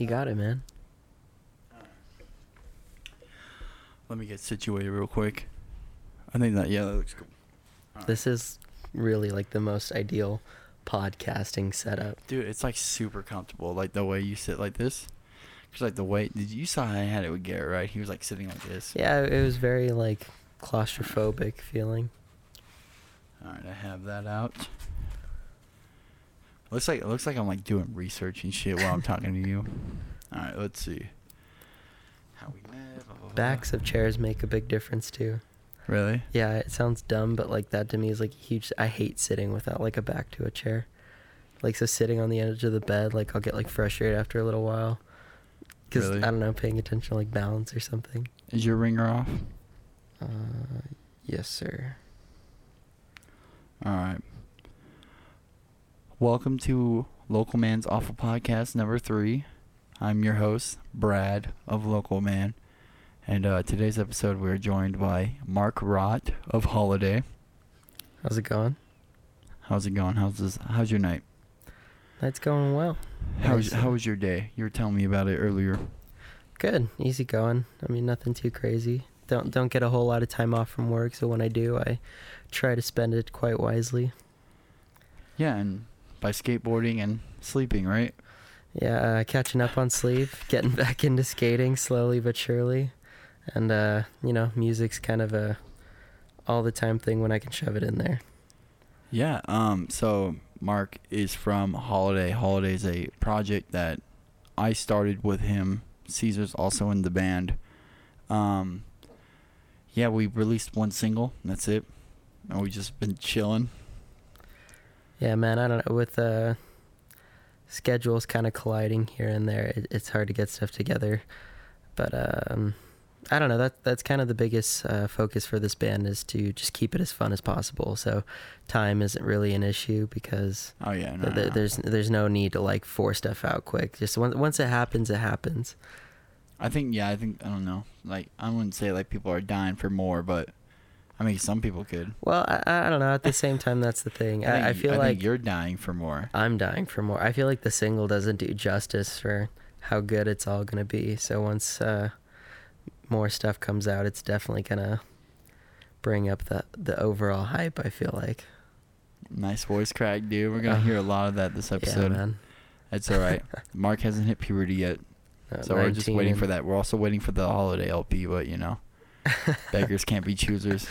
You got it, man. Let me get situated real quick. I think that yeah, that looks cool. This is really like the most ideal podcasting setup. Dude, it's like super comfortable. Like the way you sit like this. Cause like the way did you saw how I had it with Garrett, right? He was like sitting like this. Yeah, it was very like claustrophobic feeling. All right, I have that out. Looks like it looks like I'm like doing research and shit while I'm talking to you. All right, let's see. How we met. blah, blah, blah. Backs of chairs make a big difference too. Really? Yeah, it sounds dumb, but like that to me is like a huge. I hate sitting without like a back to a chair. Like so, sitting on the edge of the bed, like I'll get like frustrated after a little while. Cause Really? I don't know, paying attention to like balance or something. Is your ringer off? Uh, yes, sir. All right. Welcome to Local Man's Awful Podcast number three. I'm your host, Brad of Local Man. And uh, today's episode, we're joined by Marc Rott of Holiday. How's it going? How's it going? How's this? How's your night? Night's going well. How was, how was your day? You were telling me about it earlier. Good, easy going. I mean, nothing too crazy. Don't don't get a whole lot of time off from work, so when I do, I try to spend it quite wisely. Yeah, and by skateboarding and sleeping, right? Yeah, uh, catching up on sleep, getting back into skating slowly but surely, and uh, you know, music's kind of a all the time thing when I can shove it in there. Yeah. Um. So Marc is from Holiday. Holiday is a project that I started with him. Caesar's also in the band. Um. Yeah, we released one single. That's it. And we just been chilling. Yeah, man, I don't know with uh, schedules kind of colliding here and there. It, it's hard to get stuff together, but um, I don't know. That that's kind of the biggest uh, focus for this band is to just keep it as fun as possible. So time isn't really an issue because Oh yeah. No, th- th- no. there's there's no need to like force stuff out quick. Just once once it happens, it happens. I think yeah. I think I don't know. Like I wouldn't say like people are dying for more, but I mean some people could. Well, I, I don't know. At the same time, that's the thing. I, I think- feel I like you're dying for more. I'm dying for more. I feel like the single doesn't do justice for how good it's all gonna be. So once uh, more stuff comes out, it's definitely gonna bring up the the overall hype. I feel like. Nice voice crack, dude. We're gonna hear a lot of that this episode. Yeah, man. It's all right. Marc hasn't hit puberty yet, Uh, so we're just waiting for that. We're also waiting for the holiday LP, but you know, beggars can't be choosers.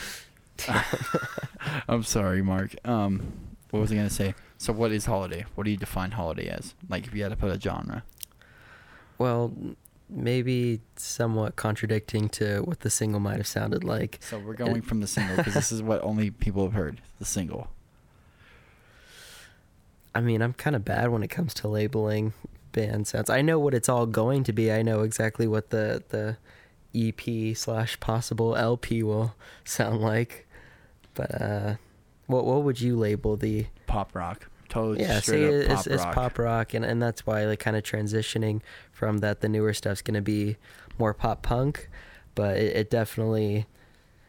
I'm sorry, Marc. Um, what was I gonna say? So, what is holiday? What do you define holiday as? Like, if you had to put a genre. Well, maybe somewhat contradicting to what the single might have sounded like. So we're going from the single because this is what only people have heard. The single. I mean, I'm kind of bad when it comes to labeling band sounds. I know what it's all going to be. I know exactly what the the EP slash possible LP will sound like. But uh, what what would you label the? Pop rock. Totally yeah, see, it's pop it's rock. pop rock, and and that's why like kind of transitioning from that. The newer stuff's gonna be more pop punk, but it, it definitely.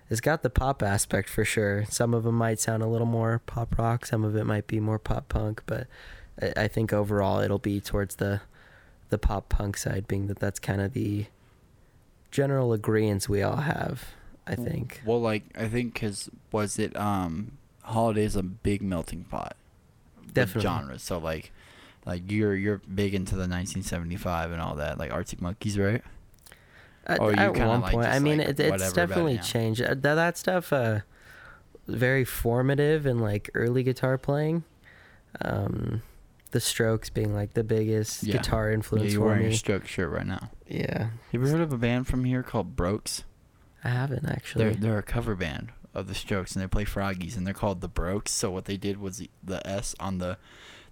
It's got the pop aspect for sure. Some of them might sound a little more pop rock. Some of it might be more pop punk, but I, I think overall it'll be towards the the pop punk side, being that that's kind of the general agreement we all have. I think. Well, like I think because was it um holiday's a big melting pot. Definitely. genres. So like, like you're you're big into the 1975 and all that, like Arctic Monkeys, right? At, Or you at one like point, I mean, like it, it's about it definitely changed. Uh, That that stuff, uh, very formative in like early guitar playing. Um, the Strokes being like the biggest Yeah. guitar Yeah, influence you're for wearing me. your stroke shirt right now. yeah, You ever heard of a band from here called Brokes? I haven't actually. They're they're a cover band of the Strokes, and they play Froggies, and they're called the Brokes. So what they did was the, the S on the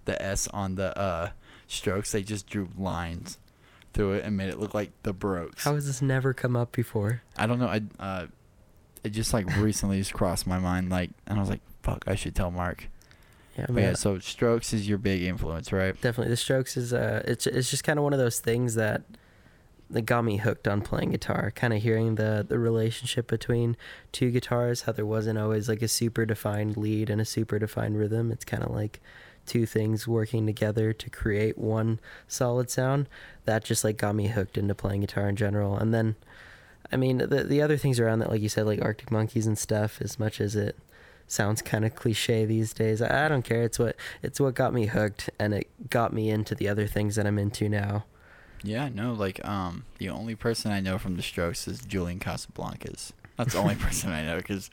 the S on the uh, Strokes. They just drew lines through it and made it look like the Brokes. How has this never come up before? I don't know. I uh, it just like recently just crossed my mind. Like, and I was like, "Fuck, I should tell Marc." Yeah, But yeah. So Strokes is your big influence, right? definitely the Strokes is uh, it's it's just kind of one of those things that that got me hooked on playing guitar. Kind of hearing the the relationship between two guitars, how there wasn't always like a super defined lead and a super defined rhythm. It's kind of like two things working together to create one solid sound. That just like got me hooked into playing guitar in general. And then, I mean, the the other things around that, like you said, like Arctic Monkeys and stuff. As much as it sounds kind of cliche these days, I, I don't care. It's what it's what got me hooked, and it got me into the other things that I'm into now. Yeah, no, like um, the only person I know from the Strokes is Julian Casablancas. That's the only person I know because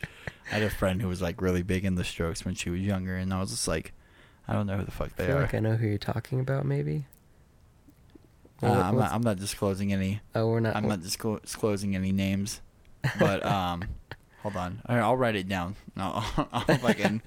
I had a friend who was like really big in the Strokes when she was younger, and I was just like, I don't know who the fuck I they feel are. like I know who you're talking about. Maybe. Uh, What- I'm not. I'm not disclosing any. oh, we're not. I'm not disclo- disclosing any names, but um, hold on. All right, I'll write it down. No, I'll, if I can.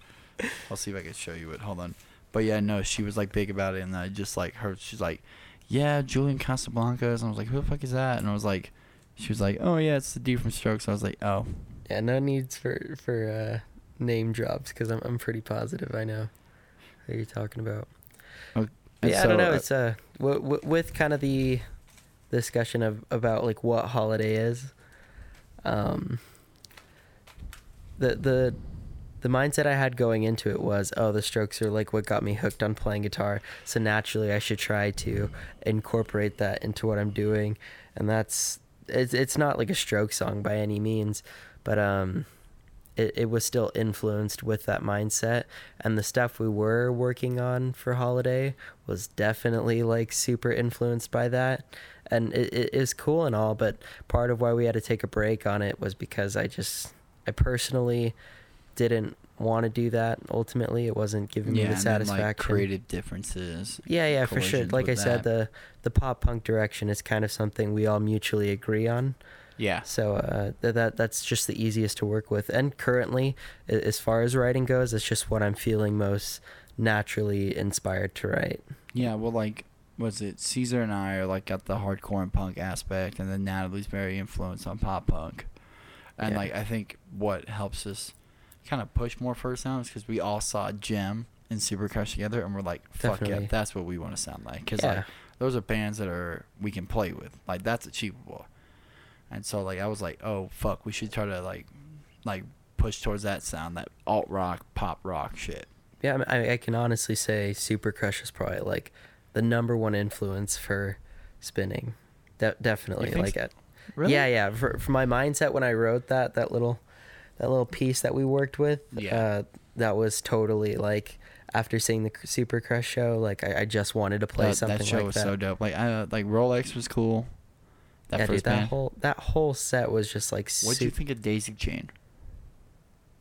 I'll see if I can show you it. Hold on. But yeah, no, she was like big about it, and I just like her. She's like, yeah, Julian Casablancas. And I was like, who the fuck is that? And I was like, she was like, oh yeah, it's the dude from Strokes. I was like, oh, Yeah, no needs for for uh, name drops because I'm I'm pretty positive I know who you're talking about. And yeah, I don't know. uh, It's uh w- w- with kind of the discussion of about like what holiday is. Um. The the the mindset I had going into it was, oh, the Strokes are like what got me hooked on playing guitar. So naturally, I should try to incorporate that into what I'm doing, and that's it's it's not like a Stroke song by any means, but um, it it was still influenced with that mindset, and the stuff we were working on for Holiday was definitely like super influenced by that. And it, it is cool and all, but part of why we had to take a break on it was because I just, I personally didn't want to do that. Ultimately, it wasn't giving me the and then, like satisfaction. creative differences. Yeah, yeah, for sure. Like I with said, the the pop punk direction is kind of something we all mutually agree on. Yeah. So uh, th- that that's just the easiest to work with. And currently, as far as writing goes, it's just what I'm feeling most naturally inspired to write. Yeah, well, like, was it Caesar and I are like got the hardcore and punk aspect, and then Natalie's very influenced on pop punk, and Yeah. like I think what helps us kind of push more for sounds because we all saw Gem and Super Crush together, and we're like, fuck Definitely. yeah, that's what we want to sound like. Because Yeah. like those are bands that are we can play with, like that's achievable, and so like I was like, oh fuck, we should try to like like push towards that sound, that alt rock, pop rock shit. Yeah, I, mean, I, can honestly say Super Crush is probably like the number one influence for spinning. De- definitely, like so? At, yeah, yeah. For, for my mindset when I wrote that that little that little piece that we worked with, Yeah. uh, that was totally like after seeing the Super Crush show, like I, I just wanted to play that, something that show like was that. so dope. Like I like Rolex was cool. That yeah, first dude, that band. whole that whole set was just like What'd you think of Daisy Chain?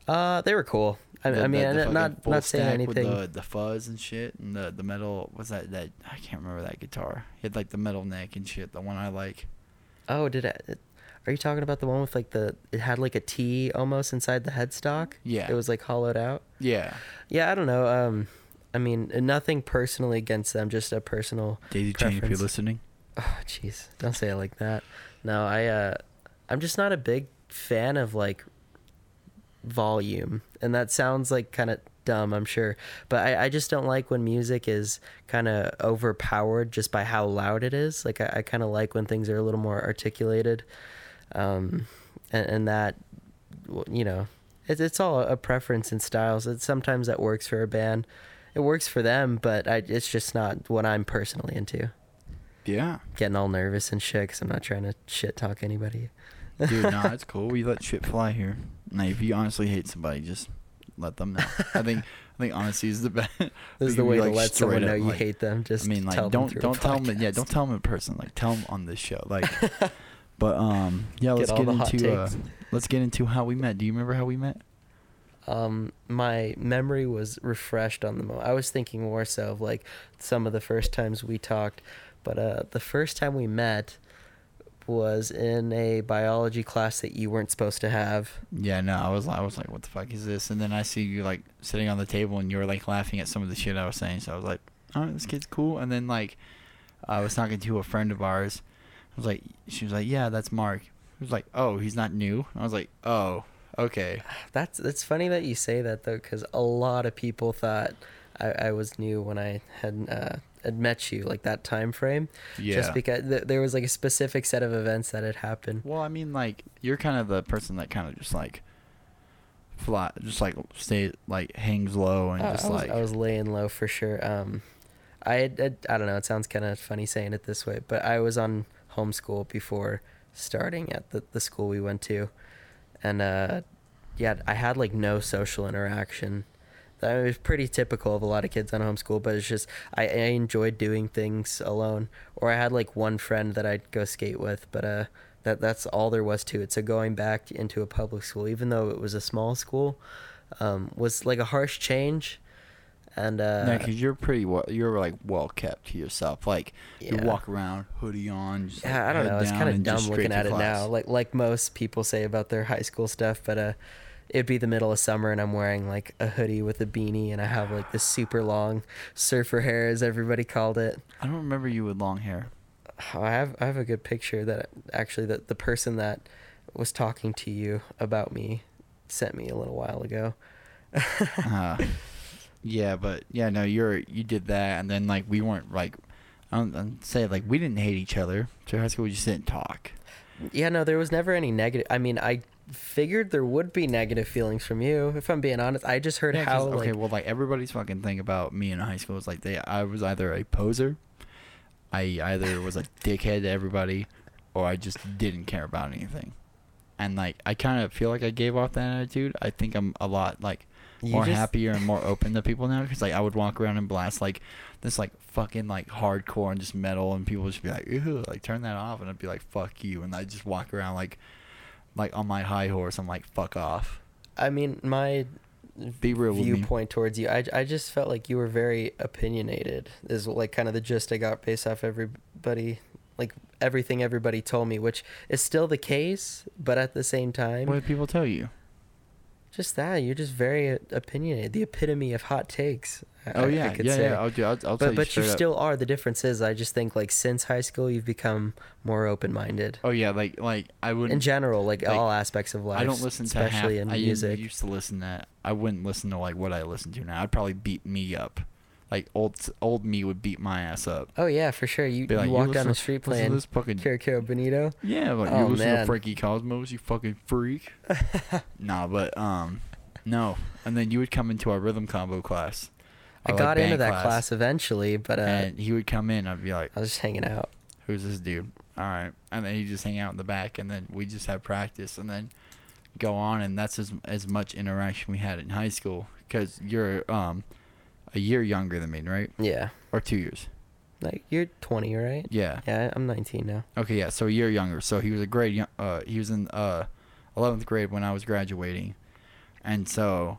Uh, they were cool. I, The- I mean, the- the not not saying anything. With the, the fuzz and shit, and the the metal. What's that? That I can't remember that guitar. He had like the metal neck and shit. The one I like. Oh, did it? Are you talking about the one with like the? It had like a T almost inside the headstock. Yeah. It was like hollowed out. Yeah. Yeah, I don't know. Um, I mean, nothing personally against them, just a personal. Daisy Chain, if you're listening. Oh, jeez, don't say it like that. No, I. Uh, I'm just not a big fan of like volume, and that sounds like kind of dumb, I'm sure, but I, I just don't like when music is kind of overpowered just by how loud it is. Like I, I kind of like when things are a little more articulated, um, and, and that, you know, it's it's all a preference and styles. It's sometimes that works for a band, it works for them, but I, it's just not what I'm personally into. Yeah. Getting all nervous and shit because I'm not trying to shit talk anybody. Dude, no, it's cool. We let shit fly here. Now, if you honestly hate somebody, just let them know. I think I think honesty is the best. This is the way to let someone know you like- hate them. Just I mean, like, tell don't don't tell them. Yeah, don't tell them in person. Like, tell them on this show. Like, but um, yeah, let's all get, into uh, let's get into how we met. Do you remember how we met? um my memory was refreshed on the mo i was thinking more so of like some of the first times we talked but uh the first time we met was in a biology class that you weren't supposed to have Yeah, no, I was I was like, what the fuck is this? And then I see you like sitting on the table and you were like laughing at some of the shit I was saying. So I was like, right, this kid's cool. And then like, I was talking to a friend of ours. I was like, she was like, yeah, that's Marc. I was like, oh, he's not new. I was like, oh, okay. that's that's funny that you say that though because a lot of people thought I, I was new when i had uh had met you, like that time frame. Yeah. Just because th- there was like a specific set of events that had happened. Well, I mean, like you're kind of the person that kind of just like flat, just like stay like hangs low and just I, was, like I was laying low for sure. Um, I, had, had- I don't know. It sounds kind of funny saying it this way, but I was on homeschool before starting at the, the school we went to, and uh, yeah, I had like no social interaction. That was pretty typical of a lot of kids on homeschool, but it's just I, I enjoyed doing things alone, or I had like one friend that I'd go skate with, but uh, that that's all there was to it. So going back into a public school, even though it was a small school, um, was like a harsh change, and uh, No, because you're pretty well. You're like well kept to yourself. Like you walk around hoodie on. Just, like, yeah, I don't know. It's kind of dumb looking at it class. now, like like most people say about their high school stuff. But uh, it'd be the middle of summer, and I'm wearing like a hoodie with a beanie, and I have like this super long surfer hair, as everybody called it. I don't remember you with long hair. Oh, I have I have a good picture that actually the the person that was talking to you about me sent me a little while ago. Uh, yeah, but yeah, no, you're you did that, and then like we weren't like. I don't I'd say like we didn't hate each other. So high school, we just didn't talk. Yeah, no, there was never any negative. I mean, I figured there would be negative feelings from you. If I'm being honest, I just heard Yeah, how okay, like well, like everybody's fucking thing about me in high school is like they, I was either a poser, I either was a dickhead to everybody, or I just didn't care about anything, and like I kind of feel like I gave off that attitude. I think I'm a lot like You more just- happier and more open to people now because like I would walk around and blast like this like fucking like hardcore and just metal, and people would just be like, Ew, like turn that off, and I'd be like, fuck you, and I just walk around like, like on my high horse. I'm like, fuck off. I mean, my Be real viewpoint towards you, I, I just felt like you were very opinionated. Is like kind of the gist I got based off everybody, like everything everybody told me, which is still the case, but at the same time, What did people tell you? just that you're just very opinionated, the epitome of hot takes. I- Oh I- I yeah, could yeah, say. yeah. I'll do. I'll, I'll tell but you but you up. still are. The difference is, I just think like since high school, you've become more open minded. Oh yeah, like like I wouldn't. In general, like, like, all aspects of life. I don't listen to especially half, in I used- music. used to listen to. That. I wouldn't listen to like what I listen to now. I'd probably beat me up. Like old old me would beat my ass up. Oh yeah, for sure. You, like, you "You walk down listen- the street playing this fucking Kira Bonito. yeah, like Oh, you listen man. to Frankie Cosmos, you fucking freak. nah, but um, no. And then you would come into our rhythm combo class. I or, like, got into that class, eventually, but uh, and he would come in. I'd be like, I was just hanging out. who's this dude? All right. And then he just hang out in the back, and then we just have practice, and then go on, and that's as as much interaction we had in high school. Cause you're um a year younger than me, right? Yeah, Or two years? like you're 20, right? Yeah. Yeah, I'm 19 now. Okay, yeah. So a year younger. So he was a grade. Uh, he was in uh, eleventh grade when I was graduating, and so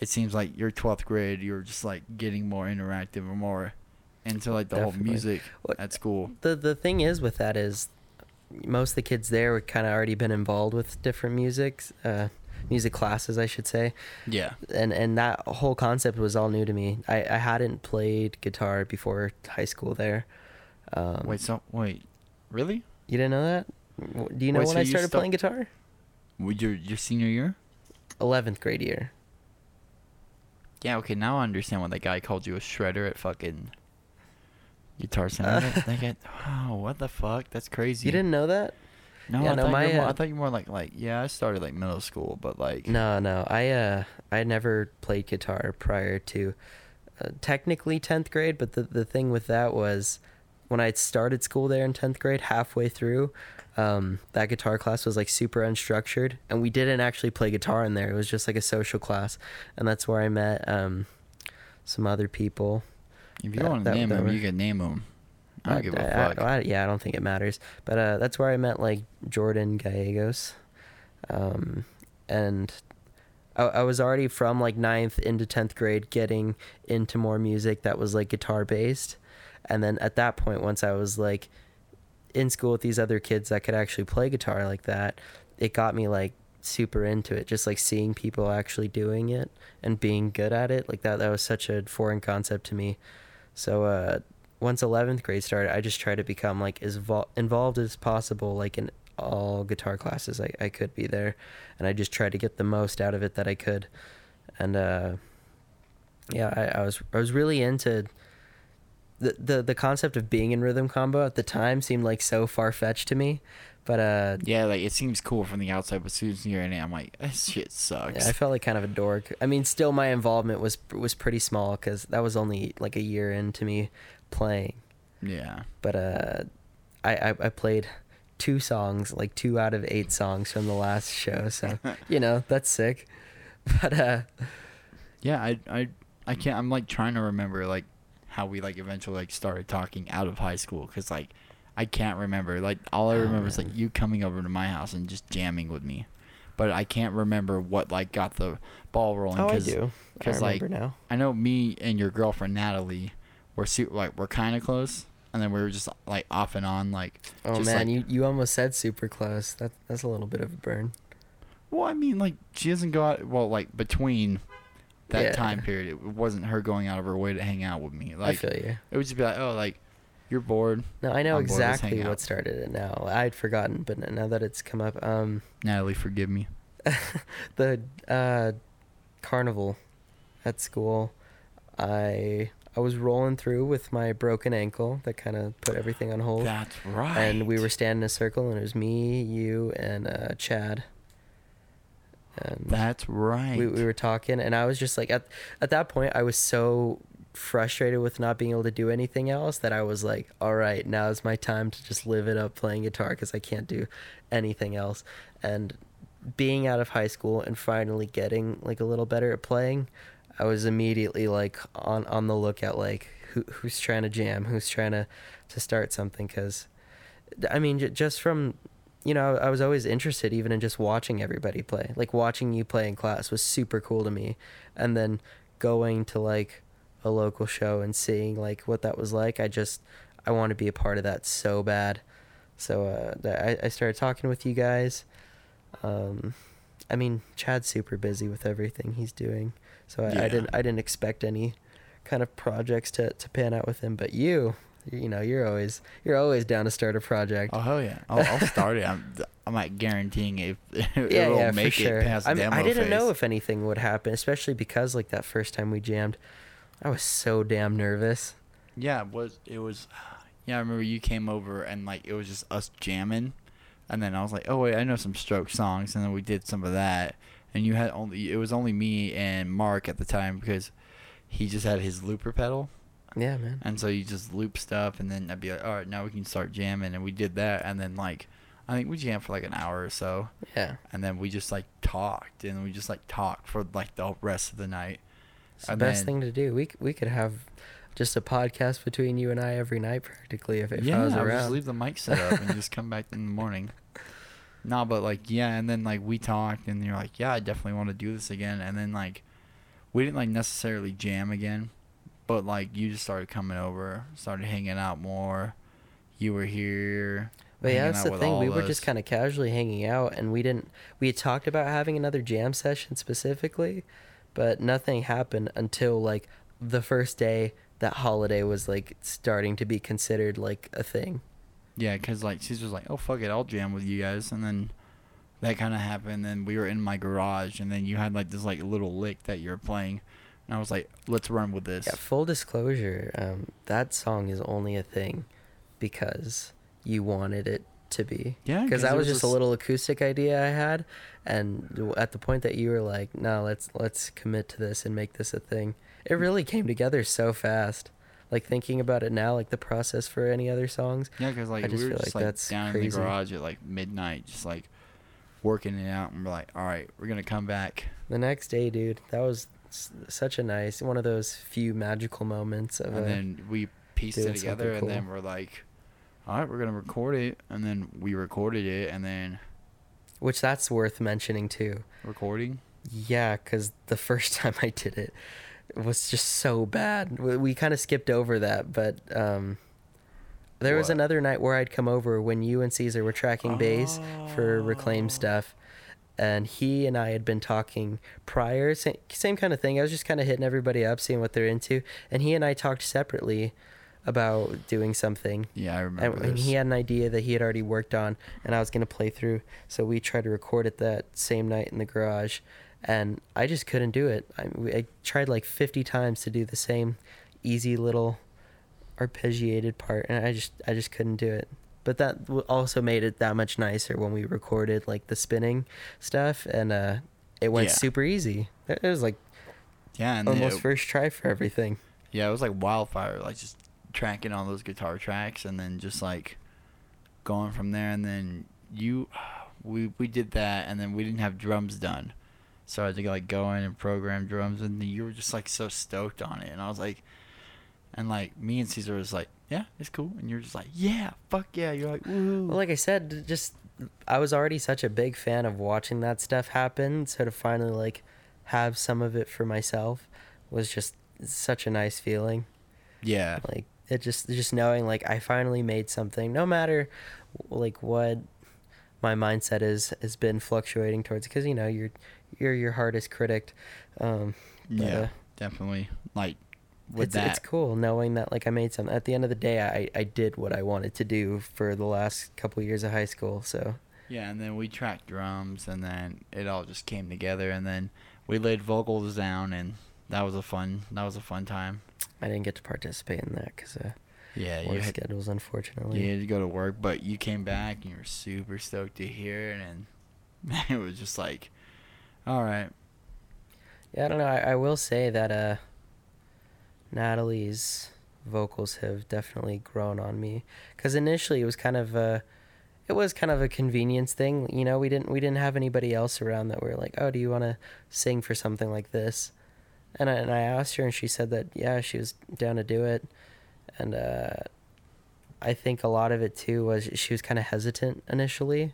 it seems like your twelfth grade, you're just like getting more interactive or more into like the whole music What- at school. The the thing is with that is, most of the kids there were kind of already been involved with different music uh, music classes, I should say. Yeah. and and that whole concept was all new to me. I, I hadn't played guitar before high school there. Um, Wait. So wait. Really? you didn't know that? Do you know Wait, when so I started sto- playing guitar? Your your senior year? Eleventh grade year. Yeah, okay, now I understand why that guy called you a shredder at fucking Guitar Center. That- that guy- oh, what the fuck? That's crazy. You didn't know that? No, Yeah, I, no, thought my, you were more, I uh, thought you were more like like yeah. I started like middle school, but like No, no. I uh I never played guitar prior to uh, technically 10th grade, but the the thing with that was when I started school there in 10th grade, halfway through, um, that guitar class was like super unstructured, and we didn't actually play guitar in there. It was just like a social class, and that's where I met um, some other people. if you that- want to that- name that them, were- you can name them. I don't give a I- fuck. I- I- yeah, I don't think it matters, but uh, that's where I met like Jordan Gallegos, um, and I, I was already from like ninth into tenth grade getting into more music that was like guitar based, and then at that point, once I was like in school with these other kids that could actually play guitar like that, it got me like super into it. Just like seeing people actually doing it and being good at it, like that. That was such a foreign concept to me. So uh, once 11th grade started, I just tried to become like as vol- involved as possible, like in all guitar classes I, I could be there, and I just tried to get the most out of it that I could, and uh, yeah, I, I was I was really into the, the the concept of being in rhythm combo at the time seemed like so far fetched to me, but uh, Yeah, like it seems cool from the outside, but as soon as you're in it, I'm like, this shit sucks. yeah, I felt like kind of a dork. I mean, still my involvement was was pretty small because that was only like a year into me playing. yeah. But uh, I, I I played two songs, like two out of eight songs from the last show, so you know that's sick. But uh, Yeah, I I I can't. I'm like trying to remember like how we like eventually like started talking out of high school because like I can't remember. Like all I Oh, remember is like you coming over to my house and just jamming with me, but I can't remember what like got the ball rolling. oh, I do. I 'cause, like, now. I know me and your girlfriend Natalie were su- like we're kind of close, and then we were just like off and on like. Oh man, like- you you almost said super close. That that's a little bit of a burn. Well, I mean, like she doesn't go out. Well, like between that Yeah. time period, it wasn't her going out of her way to hang out with me. I Like feel you. it would just be like, oh, like you're bored. No, I know let's exactly what started it now. I'd forgotten, but now that it's come up, um, Natalie, forgive me. the uh, carnival at school, I I was rolling through with my broken ankle that kind of put everything on hold, That's right. and we were standing in a circle, and it was me, you, and uh, Chad. And That's right. we, we were talking and i was just like at, at that point i was so frustrated with not being able to do anything else that i was like all right now is my time to just live it up playing guitar because i can't do anything else and being out of high school and finally getting like a little better at playing i was immediately like on on the lookout like who, who's trying to jam who's trying to to start something because i mean j- just from you know, I was always interested even in just watching everybody play. Like watching you play in class was super cool to me. And then going to like a local show and seeing like what that was like, I just I want to be a part of that so bad. So uh, I I started talking with you guys. Um, I mean, Chad's super busy with everything he's doing, so I, Yeah. I didn't I didn't expect any kind of projects to to pan out with him. But you, you know, you're always you're always down to start a project. oh hell yeah! I'll, I'll start it. I'm I'm like guaranteeing it. it yeah, will yeah, make for sure. it past I, mean, demo I didn't phase. know if anything would happen, especially because like that first time we jammed, I was so damn nervous. Yeah, it was it was? Yeah, I remember you came over and like it was just us jamming, and then I was like, oh wait, I know some Stroke songs, and then we did some of that, and you had only it was only me and Marc at the time because he just had his looper pedal, Yeah, man. and so you just loop stuff, and then I'd be like, all right, now we can start jamming, and we did that, and then like I think we jammed for like an hour or so, Yeah, and then we just like talked, and we just like talked for like the rest of the night. it's the And best then- thing to do. We we could have just a podcast between you and I every night practically if, if yeah, I was around. just leave the mic set up and just come back in the morning. No, but like yeah, and then like we talked, and you're like, yeah, I definitely want to do this again, and then like we didn't like necessarily jam again, but like you just started coming over, started hanging out more. You were here. But yeah, that's the thing. We were just kind of casually hanging out, and we didn't. We had talked about having another jam session specifically, but nothing happened until like the first day that holiday was like starting to be considered like a thing. Yeah, because like she's just like, oh fuck it, I'll jam with you guys, and then that kind of happened. Then we were in my garage, and then you had like this like little lick that you were playing, and I was like, let's run with this. Yeah, full disclosure, um, that song is only a thing because you wanted it to be. Yeah, because 'cause that was was just a little acoustic idea I had, and at the point that you were like, "No, let's let's commit to this and make this a thing," it really came together so fast. Like thinking about it now, like the process for any other songs. Yeah, because like I just we were feel just like like that's down in the garage at like midnight, just like working it out, and we're like, all right, we're gonna come back. The next day, dude, that was such a nice one of those few magical moments of and then we pieced it together, something and then we're like, all right, we're gonna record it, and then we recorded it, and then which that's worth mentioning too. recording. Yeah, because the first time I did it, it was just so bad. We, we kind of skipped over that, but um, there was another night where I'd come over when you and Caesar were tracking bass for Reclaim Oh. stuff, and he and I had been talking prior, same, same kind of thing. I was just kind of hitting everybody up, seeing what they're into, and he and I talked separately about doing something. Yeah, I remember And, and he had an idea that he had already worked on, and I was gonna play through. So we tried to record it that same night in the garage, and I just couldn't do it. I, I tried like 50 times to do the same easy little arpeggiated part, and I just I just couldn't do it. But that also made it that much nicer when we recorded like the spinning stuff, and uh, it went Yeah. super easy. It was like Yeah, almost it- first try for everything. Yeah, it was like wildfire, like just tracking all those guitar tracks and then just like going from there. And then you, we we did that, and then we didn't have drums done, so I had to like go in and program drums, and you were just like so stoked on it, and I was like, and like me and Caesar was like, yeah, it's cool, and you're just like, yeah, fuck yeah, you're like, woo. Well, like I said, just I was already such a big fan of watching that stuff happen. So to finally like have some of it for myself was just such a nice feeling. yeah, Like it just just knowing like I finally made something, no matter like what my mindset is has been fluctuating towards. Because you know you're you're your hardest critic. Um, but, yeah, uh, definitely. Like with it's, that, it's cool knowing that like I made something. At the end of the day, I I did what I wanted to do for the last couple years of high school. So. Yeah, and then we tracked drums, and then it all just came together, and then we laid vocals down, and that was a fun. That was a fun time. I didn't get to participate in that because uh, Yeah, work you had, schedules, unfortunately. you had to go to work, but you came back, and you were super stoked to hear it, and it was just like, all right, Yeah, I don't know. I, I will say that uh, Natalie's vocals have definitely grown on me because initially it was kind of a, it was kind of a convenience thing. You know, we didn't we didn't have anybody else around that we were like, oh, do you want to sing for something like this? And I, and I asked her, and she said that yeah, she was down to do it, and uh, I think a lot of it too was she was kind of hesitant initially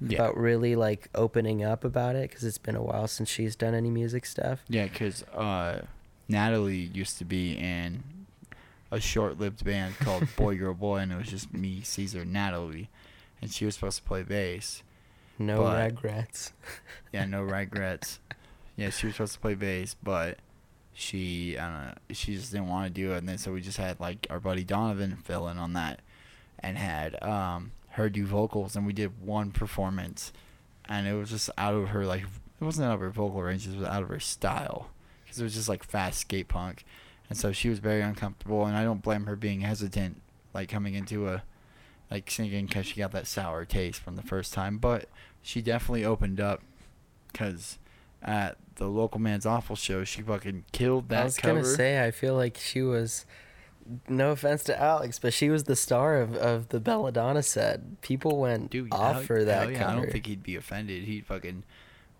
yeah, about really like opening up about it because it's been a while since she's done any music stuff. yeah, because uh, Natalie used to be in a short-lived band called Boy Girl Boy, and it was just me, Caesar, Natalie, and she was supposed to play bass. No But- regrets. Yeah, no regrets. yeah, she was supposed to play bass, but she I don't know, she just didn't want to do it, and then so we just had like our buddy Donovan fill in on that, and had um her do vocals, and we did one performance, and it was just out of her like it wasn't out of her vocal range, it was out of her style, because it was just like fast skate punk, and so she was very uncomfortable, and I don't blame her being hesitant, like coming into a like singing because she got that sour taste from the first time, but she definitely opened up because at the local man's awful show she fucking killed that I was cover. gonna say I feel like she was. No offense to Alex, but she was the star of, of the Belladonna set. People went Dude, off hell- for that yeah, cover. I don't think he'd be offended. He'd fucking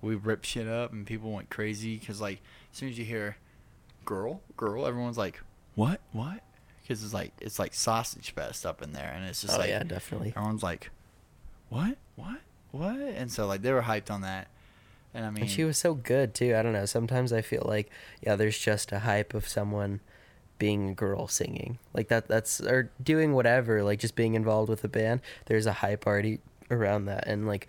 we ripped shit up and people went crazy because like as soon as you hear girl girl everyone's like what what because it's like it's like sausage fest up in there and it's just oh like yeah, definitely. everyone's like what what what and so like they were hyped on that and I mean And she was so good too. I don't know. Sometimes I feel like yeah, there's just a hype of someone being a girl singing like that. That's or doing whatever, like just being involved with a band. There's a hype already around that, and like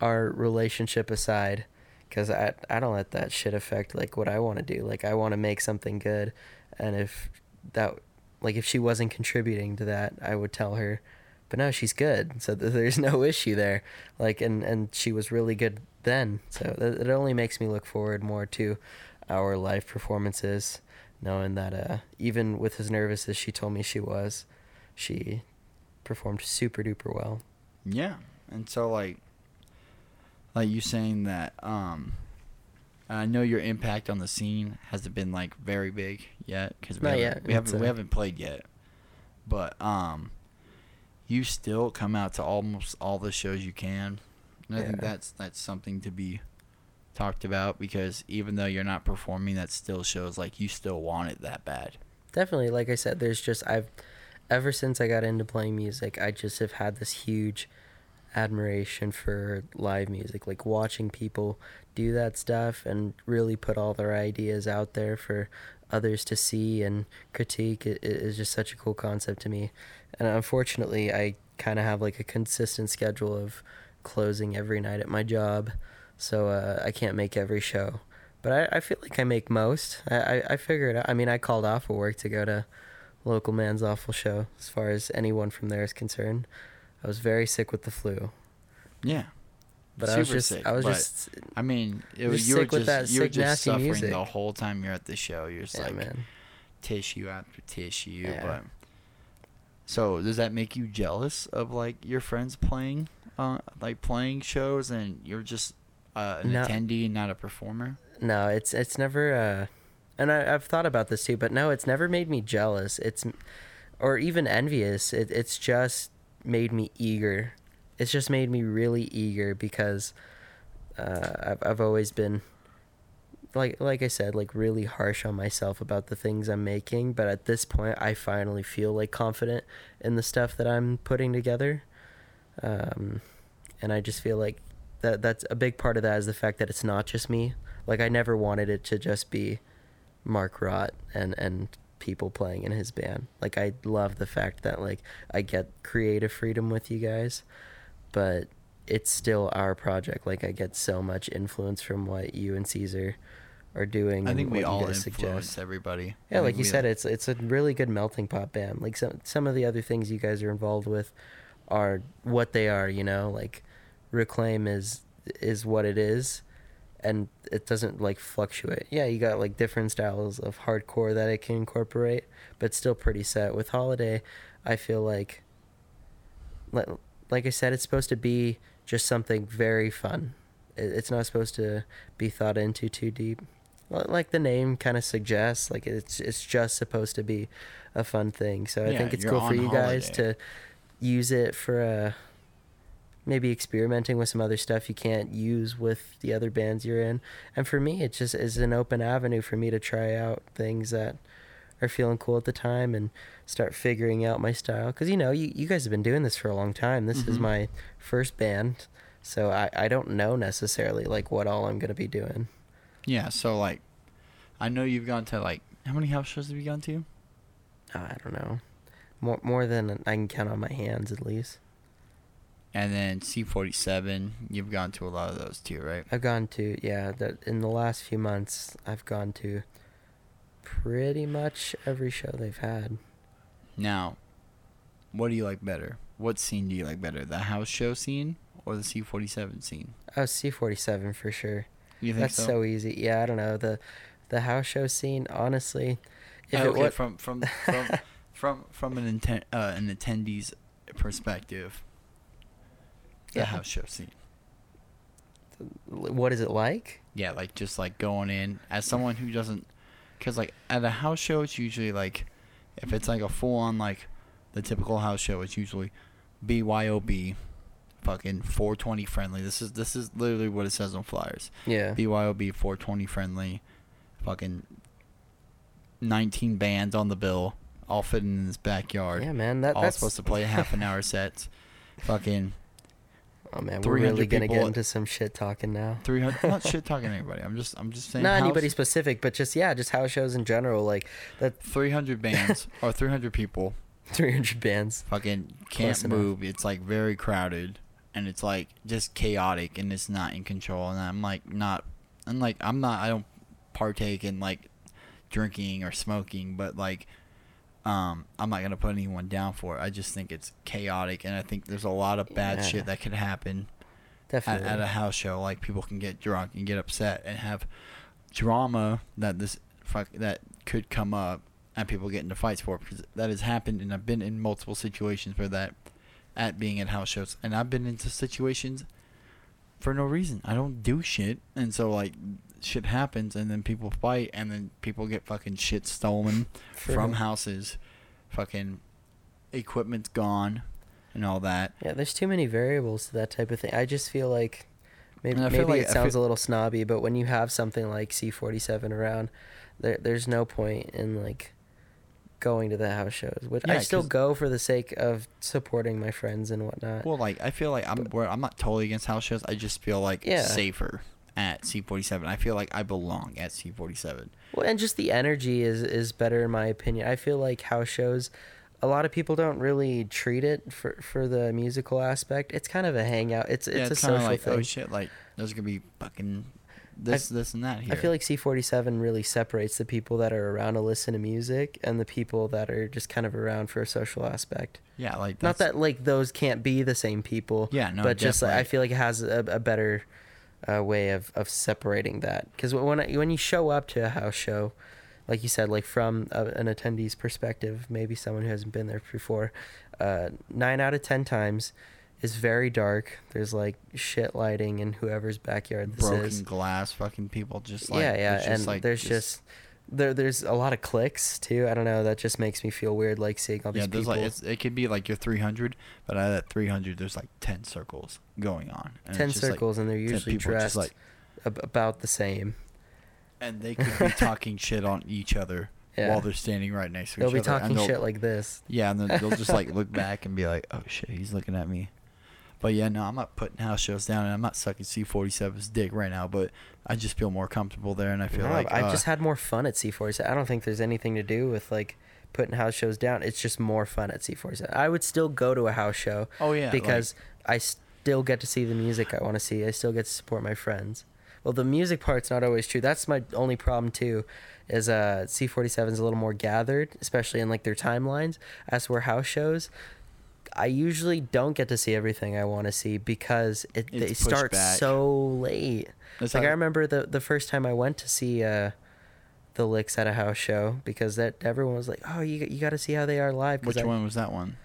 our relationship aside, because I I don't let that shit affect like what I want to do. Like I want to make something good, and if that like if she wasn't contributing to that, I would tell her. But no, she's good, so th- there's no issue there. Like, and and she was really good then, so th- it only makes me look forward more to our live performances, knowing that uh, even with as nervous as she told me she was, she performed super duper well. Yeah, and so like, like you saying that, um, I know your impact on the scene hasn't been like very big yet because we Not haven't, yet, we haven't we haven't played yet, but um, you still come out to almost all the shows you can, and I think that's that's something to be talked about because even though you're not performing, that still shows like you still want it that bad. definitely. Like i said there's just i've ever since i got into playing music i just have had this huge admiration for live music like watching people do that stuff and really put all their ideas out there for others to see and critique it, it is just such a cool concept to me and unfortunately i kind of have like a consistent schedule of closing every night at my job so uh, i can't make every show but I, I feel like I make most. I, I, I figured out. I mean, I called off of work to go to local man's awful show. As far as anyone from there is concerned, I was very sick with the flu. Yeah, But I was just, sick, I was just, I mean, it was you were just that you were just suffering music. the whole time you're at the show. You're just yeah, like man. tissue after tissue, Yeah. but So does that make you jealous of like your friends playing, uh, like playing shows, and you're just uh, an No. attendee not a performer? No, it's it's never. Uh, and I, I've thought about this too, but no, it's never made me jealous. It's, or even envious. It, it's just made me eager. It's just made me really eager because uh, I've I've always been like like I said, like really harsh on myself about the things I'm making. But at this point, I finally feel like confident in the stuff that I'm putting together, um, and I just feel like that that's a big part of that is the fact that it's not just me. Like I never wanted it to just be Marc Rott and and people playing in his band. Like I love the fact that like I get creative freedom with you guys, but it's still our project. Like I get so much influence from what you and Caesar are doing. I think we all influence everybody. I Yeah, like you said, it's it's a really good melting pot band. Like some some of the other things you guys are involved with are what they are. You know, like Reclaim is is what it is, and it doesn't like fluctuate. Yeah, you got like different styles of hardcore that it can incorporate, but still pretty set. With Holiday, I feel like, like like I said, it's supposed to be just something very fun. It's not supposed to be thought into too deep. Like the name kind of suggests, like it's it's just supposed to be a fun thing. So I Yeah, think it's cool for you guys to use it for uh, maybe experimenting with some other stuff you can't use with the other bands you're in. And for me, it just is an open avenue for me to try out things that are feeling cool at the time and start figuring out my style. Because you know, you you guys have been doing this for a long time. This is Mhm. my first band, so I I don't know necessarily like what all I'm gonna be doing. Yeah, so like, I know you've gone to like how many house shows have you gone to? I don't know. More more than I can count on my hands at least. And then C47, you've gone to a lot of those too, right? I've gone to yeah, that in the last few months I've gone to pretty much every show they've had. Now, what do you like better? What scene do you like better, the house show scene or the C47 scene? Oh, C forty seven for sure. You think That's so? so? easy. Yeah, I don't know the the house show scene. Honestly, if Uh, it okay, from from from from from an inten- uh, an attendee's perspective, the Yeah. house show scene. what is it like? Yeah, like just like going in as someone who doesn't, because like at a house show, it's usually like, if it's like a full on like, the typical house show, it's usually BYOB, fucking 420 friendly. This is this is literally what it says on flyers. Yeah. BYOB 420 friendly, fucking 19 bands on the bill, all fitting in this backyard. Yeah, man. That all that's supposed to play half an hour sets. Fucking Oh man, we're 300 really gonna get into some shit talking now. 300. I'm not shit talking to anybody. I'm just I'm just saying. Not house- anybody specific, but just yeah, just house shows in general. Like that 300 bands or 300 people 300 bands. fucking can't Close enough. move. It's like very crowded and it's like just chaotic and it's not in control. And I'm like not, I'm like I'm not. I don't partake in like drinking or smoking, but like. Um, I'm not gonna put anyone down for it. I just think it's chaotic, and I think there's a lot of bad Yeah. shit that could happen at, at a house show. Like people can get drunk and get upset and have drama that this fuck that could come up and people get into fights for it because that has happened and I've been in multiple situations for that at being at house shows and I've been into situations for no reason. I don't do shit and so like shit happens and then people fight and then people get fucking shit stolen from houses. Fucking equipment's gone and all that. Yeah, there's too many variables to that type of thing. I just feel like maybe feel maybe like- it sounds feel- a little snobby, but when you have something like C47 around, there there's no point in like going to the house shows, which I still go for the sake of supporting my friends and whatnot. Well, like I feel like I'm But- I'm not totally against house shows. I just feel like Yeah. safer at C47. I feel like I belong at C47. Well, and just the energy is is better in my opinion. I feel like house shows, a lot of people don't really treat it for for the musical aspect. It's kind of a hangout. It's it's yeah, a it's of social like oh, thing. oh shit, like there's gonna be fucking this, this, and that here. I feel like C47 really separates the people that are around to listen to music and the people that are just kind of around for a social aspect. yeah, like Not that like those can't be the same people. Yeah, no, but just like, I feel like it has a, a better uh, way of, of separating that. Because when I, when you show up to a house show, like you said, like from a, an attendee's perspective, maybe someone who hasn't been there before, uh, nine out of ten times is very dark. There's like shit lighting in whoever's backyard this Broken is. glass, fucking people just like yeah, yeah, and just, like, there's just, there. There's a lot of clicks too. I don't know. That just makes me feel weird, like seeing all these yeah. There's people. like it could be like your 300, but out of that 300, there's like 10 circles going on. and it's ten just, like, circles, and they're usually dressed like- ab- about the same. and they could be talking shit on each other Yeah. while they're standing right next to each other. They'll be talking shit like this. Yeah, and then they'll just like look back and be like, "Oh shit, he's looking at me." But yeah, no, I'm not putting house shows down, and I'm not sucking C47's dick right now. But I just feel more comfortable there, and I feel No, like I've uh, just had more fun at C47. I don't think there's anything to do with like putting house shows down. It's just more fun at C47. I would still go to a house show oh yeah, like- because I still get to see the music I want to see. I still get to support my friends. Well, the music part's not always true. That's my only problem too. Is uh C47 is a little more gathered, especially in like their timelines. As for house shows, I usually don't get to see everything I want to see because it It's they start back. so late. That's like I remember the the first time I went to see uh the licks at a house show because that everyone was like, "Oh, you you got to see how they are live." Which I- one was that one?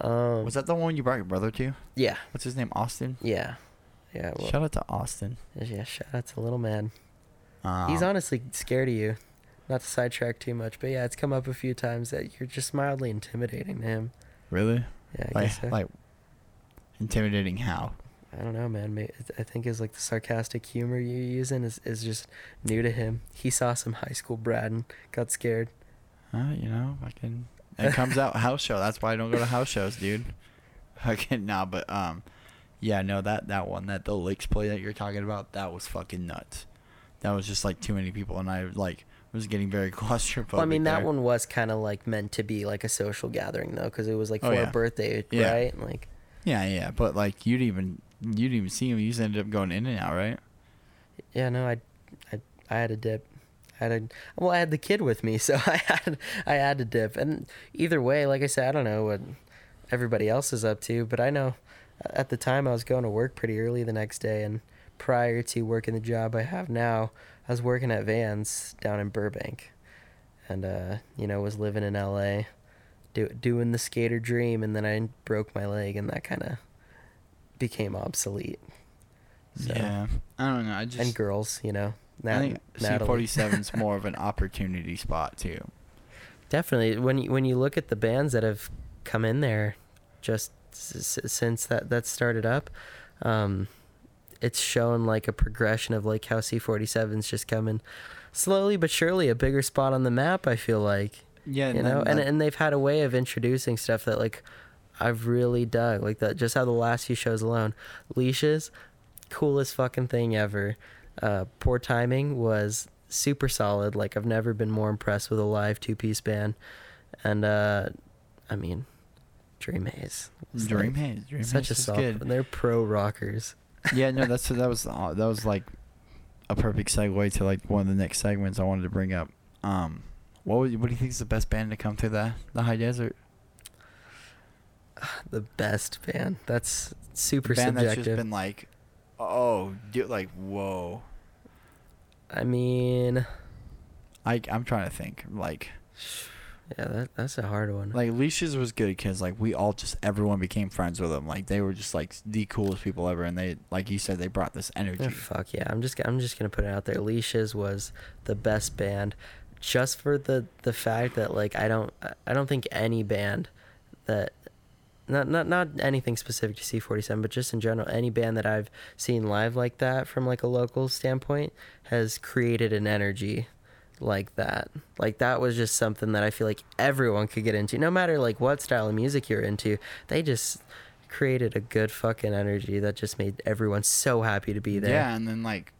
Um, Was that the one you brought your brother to? Yeah, What's his name? Austin. yeah, yeah. Well, Shout out to Austin. yeah, shout out to little man. Um, He's honestly scared of you. Not to sidetrack too much, but yeah, it's come up a few times that you're just mildly intimidating to him. Really? Yeah, I like, guess so. like intimidating how? I don't know, man. I think is like the sarcastic humor you're using is, is just new to him. He saw some high school Brad and got scared. Uh, you know, I can. It comes out house show. That's why I don't go to house shows, dude. I can nah, but um, yeah, no, that that one, that the Lakes play that you're talking about, that was fucking nuts. That was just like too many people, and I like was getting very claustrophobic. Well, I mean, that there. one was kind of like meant to be like a social gathering though, because it was like Oh, for yeah. a birthday, Yeah. right? Like, Yeah, yeah, but like you'd even you'd even see him. You just ended up going in and out, right? yeah, no, I, I, I had a dip. I had a, well, I had the kid with me, so I had, I had to dip. And either way, like I said, I don't know what everybody else is up to, but I know uh, at the time I was going to work pretty early the next day, and prior to working the job I have now, I was working at Vans down in Burbank, and uh, you know, was living in L.A. Do, doing the skater dream, and then I broke my leg, and that kind of became obsolete. So, Yeah, I don't know. I just and girls, you know. I Nat- think C forty seven's more of an opportunity spot too. Definitely, when you, when you look at the bands that have come in there, just s- since that that started up, um, it's shown like a progression of like how C47's just coming slowly but surely a bigger spot on the map. I feel like Yeah, you know, and and they've had a way of introducing stuff that like I've really dug, like that. Just how the last few shows alone, leashes, coolest fucking thing ever. Uh, poor timing was super solid. Like I've never been more impressed with a live two piece band, and uh, I mean, Dream Haze. Dream like, Haze, Dream such Haze a solid. good. They're pro rockers. Yeah, no, that's that was uh, that was like a perfect segue to like one of the next segments I wanted to bring up. Um, what would, what do you think is the best band to come through the the high desert? The best band. That's super band that's just been like, oh, dude, like whoa. I mean, I I'm trying to think like yeah, that that's a hard one. like leashes was good because like we all just everyone became friends with them like they were just like the coolest people ever and they like you said they brought this energy. Yeah, fuck yeah! I'm just I'm just gonna put it out there. Leashes was the best band, just for the the fact that like I don't I don't think any band that not not not anything specific to C47, but just in general, any band that I've seen live like that from like a local standpoint has created an energy like that. Like that was just something that I feel like everyone could get into, no matter like what style of music you're into. They just created a good fucking energy that just made everyone so happy to be there. Yeah, and then like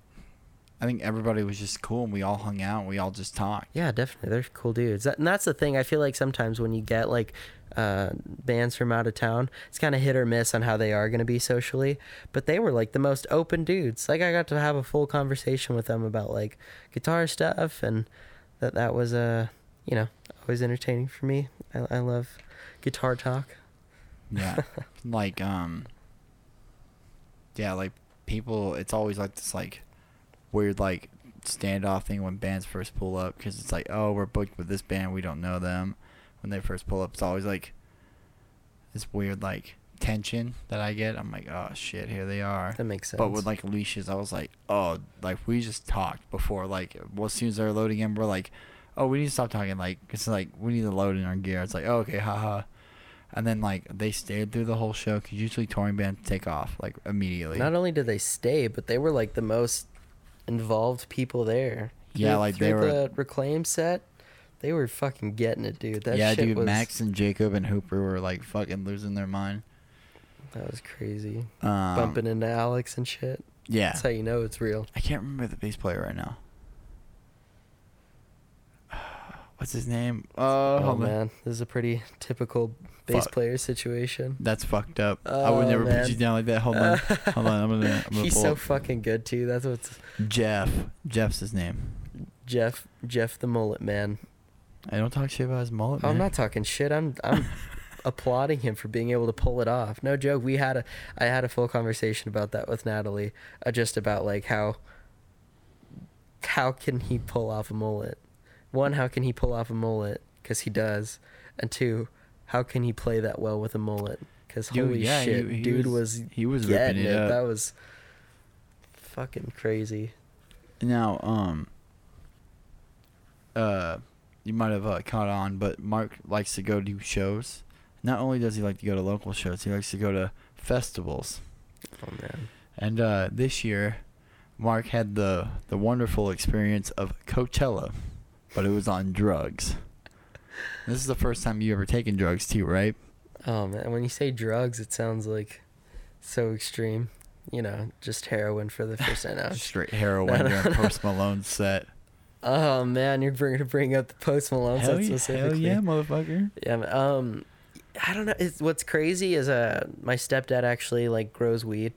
I think everybody was just cool and we all hung out and we all just talked. Yeah, definitely. They're cool dudes. That, and that's the thing. I feel like sometimes when you get like uh, bands from out of town, it's kind of hit or miss on how they are going to be socially. But they were like the most open dudes. Like I got to have a full conversation with them about like guitar stuff, and that that was uh, you know always entertaining for me. I, I love guitar talk. Yeah. like um yeah, like people it's always like this like weird like standoff thing when bands first pull up because it's like, oh, we're booked with this band, we don't know them. When they first pull up, it's always like this weird like tension that I get. I'm like, oh shit, here they are. That makes sense. But with like leashes, I was like, oh, like we just talked before. Like, well, as soon as they're loading in, we're like, oh, we need to stop talking. Like, it's like we need to load in our gear. It's like, oh, okay, haha. And then like they stayed through the whole show because usually touring bands take off like immediately. Not only did they stay, but they were like the most involved people there. Yeah, like, they were- the reclaim set. They were fucking getting it, dude. That yeah, dude, was Max and Jacob and Hooper were like fucking losing their mind. that was crazy. Um, Bumping into Alex and shit. Yeah, That's how you know it's real. I can't remember the bass player right now. What's his name? Oh, Oh, on. man, this is a pretty typical bass Fuck. player situation. That's fucked up. I would Oh, never man. put you down like that. Hold on. Hold on. I'm gonna. I'm gonna He's so up. fucking good too. That's what's Jeff. Jeff's his name. Jeff Jeff the mullet man. I don't talk shit about his mullet. I'm not talking shit. I'm I'm applauding him for being able to pull it off. No joke. We had a I had a full conversation about that with Natalie, uh, just about like how how can he pull off a mullet? One, how can he pull off a mullet? Because he does, and two, how can he play that well with a mullet? Because holy yeah, shit, he dude was- was, he was ripping it up. That was fucking crazy. Now, um, uh, you might have uh, caught on, but Marc likes to go to shows. Not only does he like to go to local shows, he likes to go to festivals. Oh man. And uh, this year, Marc had the the wonderful experience of Coachella, but it was on drugs. This is the first time you ever taken drugs too, right? Oh man, when you say drugs, it sounds like so extreme. You know, just heroin for the first out. Straight heroin during Post Malone set. Oh man, you're bringing to bring up the Post Malone Hell set yeah, hell yeah, motherfucker. Yeah, um, I don't know. It's, what's crazy is uh, my stepdad actually like grows weed,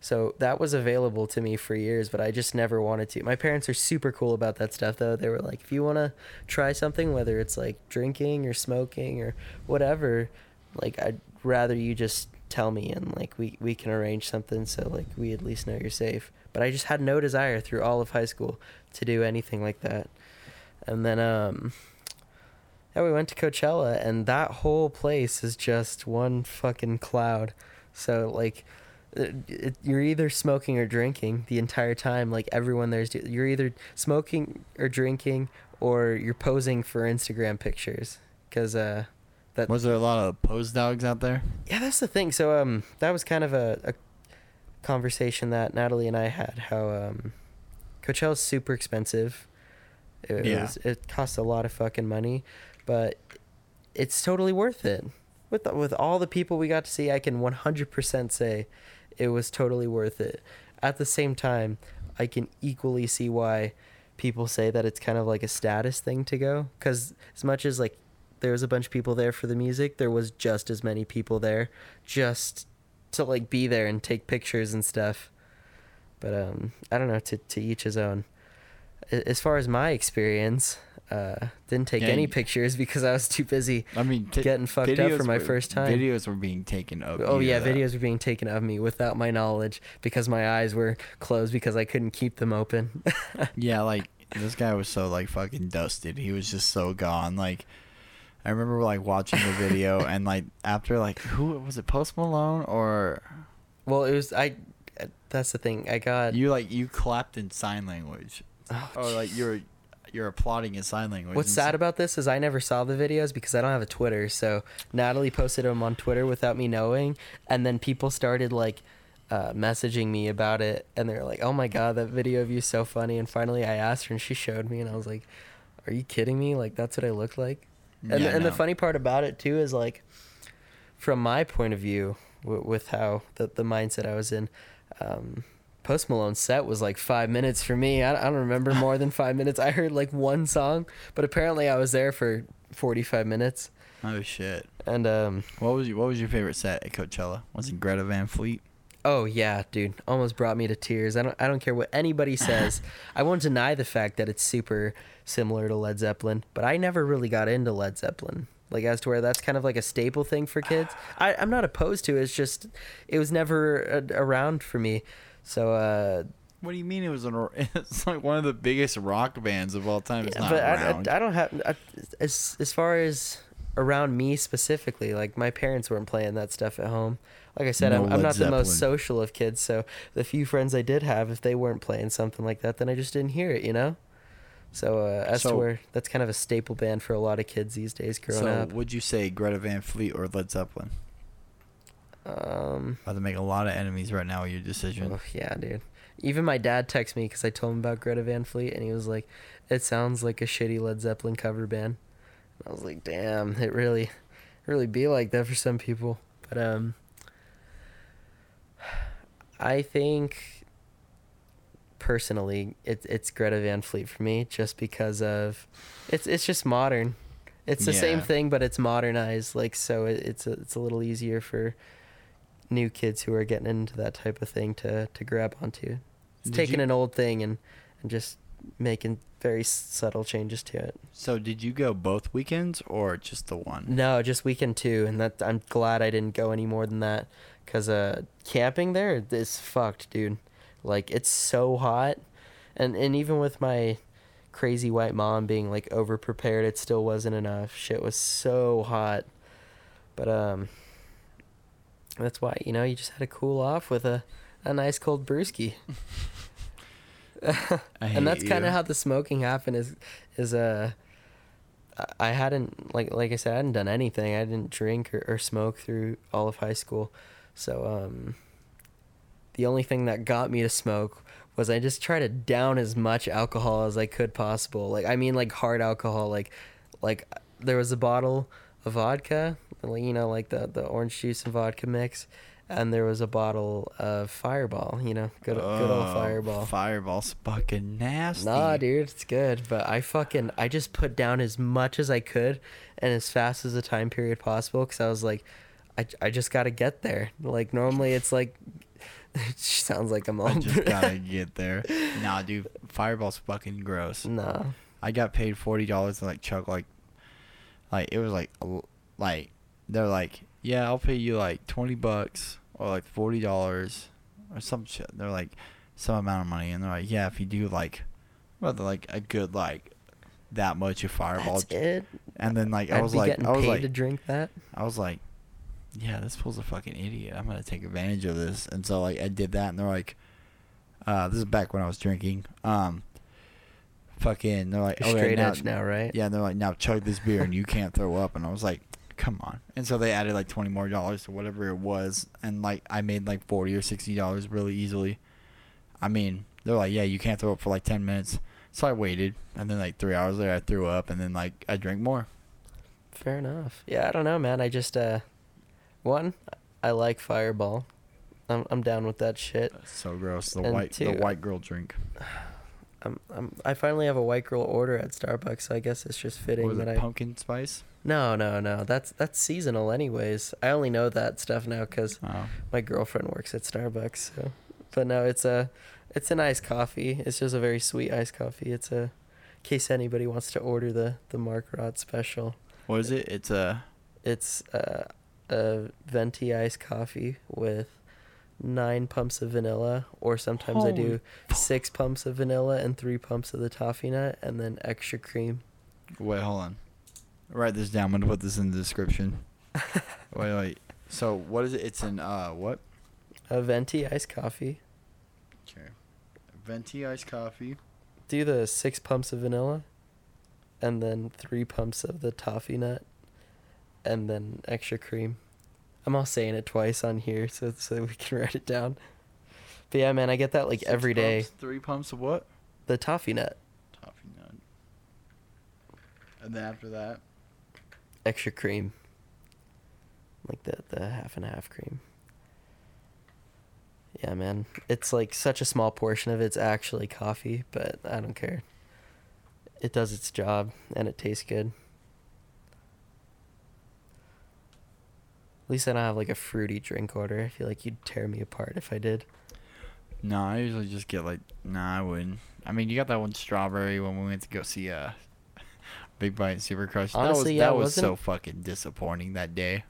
so that was available to me for years, but I just never wanted to. My parents are super cool about that stuff, though. They were like, if you want to try something, whether it's like drinking or smoking or whatever, like I'd rather you just tell me and like we we can arrange something so like we at least know you're safe. But I just had no desire through all of high school to do anything like that. And then um yeah, we went to Coachella, and that whole place is just one fucking cloud. So like, it, it, you're either smoking or drinking the entire time. Like everyone there's, you're either smoking or drinking, or you're posing for Instagram pictures. Cause uh, that Was there a lot of pose dogs out there? yeah, that's the thing. So um, that was kind of a, a conversation that Natalie and I had. How um, Coachella's super expensive. It, Yeah. was, it costs a lot of fucking money, but it's totally worth it. With the, with all the people we got to see, I can 100% say it was totally worth it. At the same time, I can equally see why people say that it's kind of like a status thing to go cuz as much as like there was a bunch of people there for the music, there was just as many people there just to like be there and take pictures and stuff. But um I don't know to to each his own. As far as my experience, uh didn't take Yeah, any you- pictures because I was too busy I mean, t- getting fucked up for my were- first time. Videos were being taken of. Oh you, yeah, uh, videos were being taken of me without my knowledge because my eyes were closed because I couldn't keep them open. Yeah, like this guy was so like fucking dusted. He was just so gone. Like I remember like watching the video and like after like who was it Post Malone or well, it was I. That's the thing. I got. you like you clapped in sign language oh, or like you're you're applauding in sign language. What's sad about this is I never saw the videos because I don't have a Twitter. So Natalie posted them on Twitter without me knowing, and then people started like uh, messaging me about it, and they're like, "Oh my god, that video of you is so funny!" And finally, I asked her, and she showed me, and I was like, "Are you kidding me? Like that's what I look like." And Yeah, and the funny part about it too is like, from my point of view, w- with how the the mindset I was in. Um, Post Malone's set was like five minutes for me. I, I don't remember more than five minutes. I heard like one song, but apparently I was there for 45 minutes. Oh shit. And um, What was your what was your favorite set at Coachella? Was it Greta Van Fleet? oh yeah, dude, almost brought me to tears. I don't I don't care what anybody says. I won't deny the fact that it's super similar to Led Zeppelin, but I never really got into Led Zeppelin. Like as to where that's kind of like a staple thing for kids. I, I'm not opposed to it. It's just it was never uh, around for me. So uh, What do you mean it was an? It's like one of the biggest rock bands of all time. It's Yeah, not but I, around. I, I don't have I, as as far as around me specifically. Like my parents weren't playing that stuff at home. Like I said, No I'm, I'm not the most social of kids. So the few friends I did have, if they weren't playing something like that, then I just didn't hear it. You know. So uh, as So- to where that's kind of a staple band for a lot of kids these days growing so up. would you say Greta Van Fleet or Led Zeppelin? Um, About to make a lot of enemies right now with your decision. oh, yeah, dude. Even my dad texted me because I told him about Greta Van Fleet, and he was like, "It sounds like a shitty Led Zeppelin cover band." And I was like, "Damn, it really, really be like that for some people." But um, I think personally, it's it's Greta Van Fleet for me, just because of it's it's just modern. It's the same thing, but it's modernized. Like so, it, it's a, it's a little easier for new kids who are getting into that type of thing to to grab onto. It's Did taking you- an old thing and and just making very subtle changes to it. So did you go both weekends or just the one? No, just weekend two, and that I'm glad I didn't go any more than that, cause uh camping there is fucked, dude. Like it's so hot, and and even with my crazy white mom being like over prepared, it still wasn't enough. Shit was so hot, but um, that's why you know you just had to cool off with a a nice cold brewski. And that's kind of how the smoking happened is is uh I- hadn't like like I said I hadn't done anything. I didn't drink or, or smoke through all of high school. So um the only thing that got me to smoke was I just tried to down as much alcohol as I could possible. Like I mean like hard alcohol like like there was a bottle of vodka like, you know like the the orange juice and vodka mix and there was a bottle of fireball you know good, good old Oh, fireball Fireball's fucking nasty. Nah, dude, it's good. But I fucking I just put down as much as I could and as fast as the time period possible because I was like, I, I just gotta get there. Like normally it's like, it sounds like I'm all. I just gotta get there. Nah, dude, Fireball's fucking gross. nah. I got paid forty dollars to like chug like, like it was like, like they're like, yeah, I'll pay you like twenty bucks or like forty dollars or some shit. They're like some amount of money, and they're like, yeah, if you do like, they're like a good like that much of Fireball, That's it. and then like I I'd was like, I was like, to drink that. I was like, yeah, this fool's a fucking idiot. I'm gonna take advantage of this. And so like I did that, and they're like, uh, this is back when I was drinking. Um, fucking, they're like, You're okay, straight now, edge now, right? yeah, and they're like, now chug this beer and you can't throw up. And I was like, come on. And so they added like twenty more dollars to whatever it was, and like I made like forty or sixty dollars really easily. I mean, they're like, yeah, you can't throw up for like ten minutes. So I waited, and then like three hours later, I threw up, and then like I drank more. Fair enough. Yeah, I don't know, man. I just uh, one, I like Fireball. I'm I'm down with that shit. That's so gross. The And white, two, the white girl drink. I'm, I'm I finally have a white girl order at Starbucks, so I guess it's just fitting that I pumpkin spice? No, no, no. That's that's seasonal, anyways. I only know that stuff now because Oh, my girlfriend works at Starbucks. So, but no, it's a it's an iced coffee. It's just a very sweet iced coffee. It's a in case anybody wants to order the the Marc Rott special. what is it? It's a It's uh, a venti iced coffee with nine pumps of vanilla, or sometimes I do Holy six pumps of vanilla and three pumps of the toffee nut, and then extra cream. wait. Hold on. Write this down. I'm gonna put this in the description. wait, wait. So what is it? It's an uh what? A venti iced coffee. Okay. Venti iced coffee. do the six pumps of vanilla and then three pumps of the toffee nut and then extra cream. I'm all saying it twice on here so so we can write it down. But yeah, man, I get that like Six every day. pumps, Three pumps of what? The toffee nut, Toffee nut. And then after that, extra cream. Like the the half and half cream. Yeah, man. It's like such a small portion of it's actually coffee, but I don't care. It does its job and it tastes good. Least I don't have like a fruity drink order. I feel like you'd tear me apart if I did. no, I usually just get like. Nah, I wouldn't. I mean, you got that one strawberry when we went to go see uh, Big Bite and Super Crush. that was Honestly, yeah, that was so fucking disappointing that day.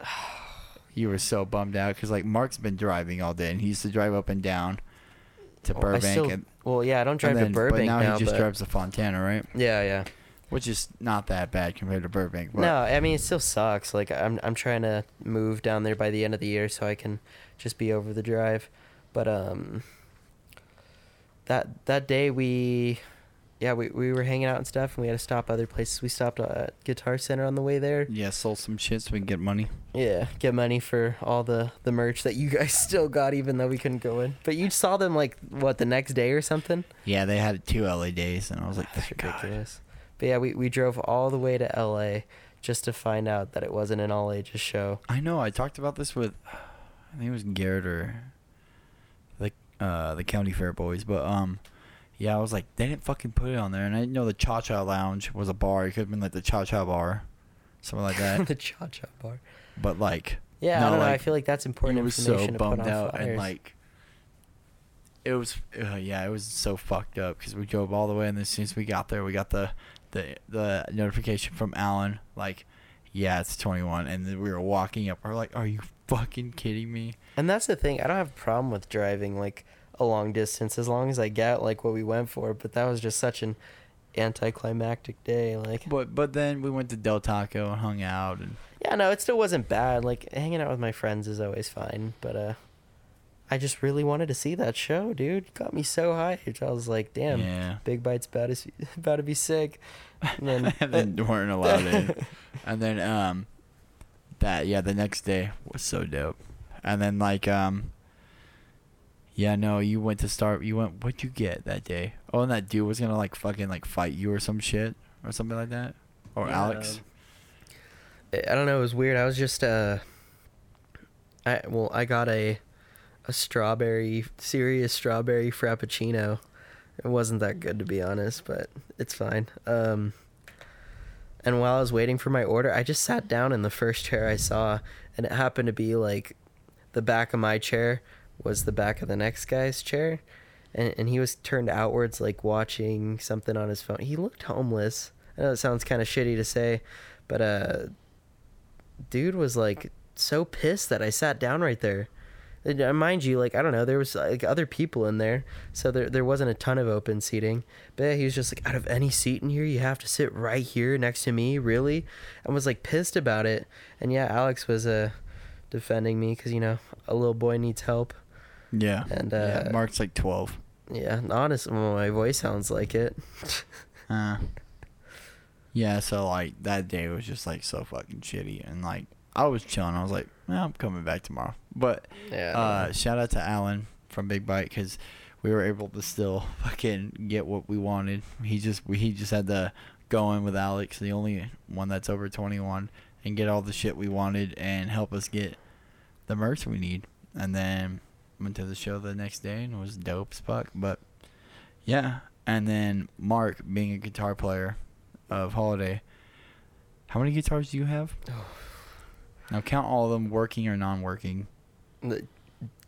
You were so bummed out because like Marc's been driving all day and he used to drive up and down, to Oh, I Burbank, still- and, Well, yeah, I don't drive then, to Burbank but now, now, he just but drives to Fontana, right? yeah, yeah. Which is not that bad compared to Burbank. But No, I mean it still sucks. Like I'm I'm trying to move down there by the end of the year so I can just be over the drive. But um that that day we yeah, we, we were hanging out and stuff and we had to stop other places. We stopped at Guitar Center on the way there. yeah, sold some shit so we can get money. Yeah, get money for all the the merch that you guys still got even though we couldn't go in. But you saw them like what the next day or something? Yeah, they had two LA days, and I was like, That's ridiculous. God. But yeah, we, we drove all the way to LA just to find out that it wasn't an all ages show. I know. I talked about this with, I think it was Garrett or the uh the county fair boys, but um, yeah, I was like, they didn't fucking put it on there, and I didn't know the Cha Cha Lounge was a bar. It could have been like the Cha Cha Bar, something like that. the Cha Cha Bar. but like, Yeah, No, I don't know. I feel like that's important it was so information put bummed out flyers. and like. It was, uh, yeah, it was so fucked up because we drove all the way, and as soon as we got there, we got the, the, the notification from Alan, like, yeah, it's 21, and then we were walking up. We're like, are you fucking kidding me? and that's the thing. I don't have a problem with driving like a long distance as long as I get like what we went for. But that was just such an anticlimactic day. Like, But but then we went to Del Taco and hung out and yeah, no, it still wasn't bad. Like hanging out with my friends is always fine. But uh, I just really wanted to see that show, dude. Got me so hyped. I was like, damn, yeah. Big Bite's about to about to be sick. And then, and then weren't allowed in. And then um that yeah, the next day was so dope. And then like um yeah, no, you went to start you went what'd you get that day? Oh and that dude was gonna like fucking like fight you or some shit or something like that? Or Yeah, Alex. I don't know. It was weird. I was just uh, I well, I got a a strawberry serious strawberry frappuccino. It wasn't that good to be honest, but it's fine. Um, and while I was waiting for my order, I just sat down in the first chair I saw, and it happened to be like the back of my chair was the back of the next guy's chair. And, and he was turned outwards, like watching something on his phone. He looked homeless. I know it sounds kind of shitty to say, but uh, dude was like so pissed that I sat down right there. And, uh, mind you, like I don't know, there was like other people in there, so there there wasn't a ton of open seating. But yeah, he was just like, out of any seat in here, you have to sit right here next to me, really, and was like pissed about it. And yeah, Alex was uh defending me because you know a little boy needs help. Yeah. And, yeah, uh, Marc's like twelve. Yeah, honest, well, my voice sounds like it. Uh, yeah, so like that day was just like so fucking shitty, and like I was chilling. I was like, well, I'm coming back tomorrow. But Yeah. uh, shout out to Alan from Big Bite because we were able to still fucking get what we wanted. He just we, he just had to go in with Alex, the only one that's over 21, and get all the shit we wanted and help us get the merch we need. And then went to the show the next day and it was dope as fuck. But yeah, and then Marc being a guitar player of Holiday. How many guitars do you have? Now count all of them working or non-working. The-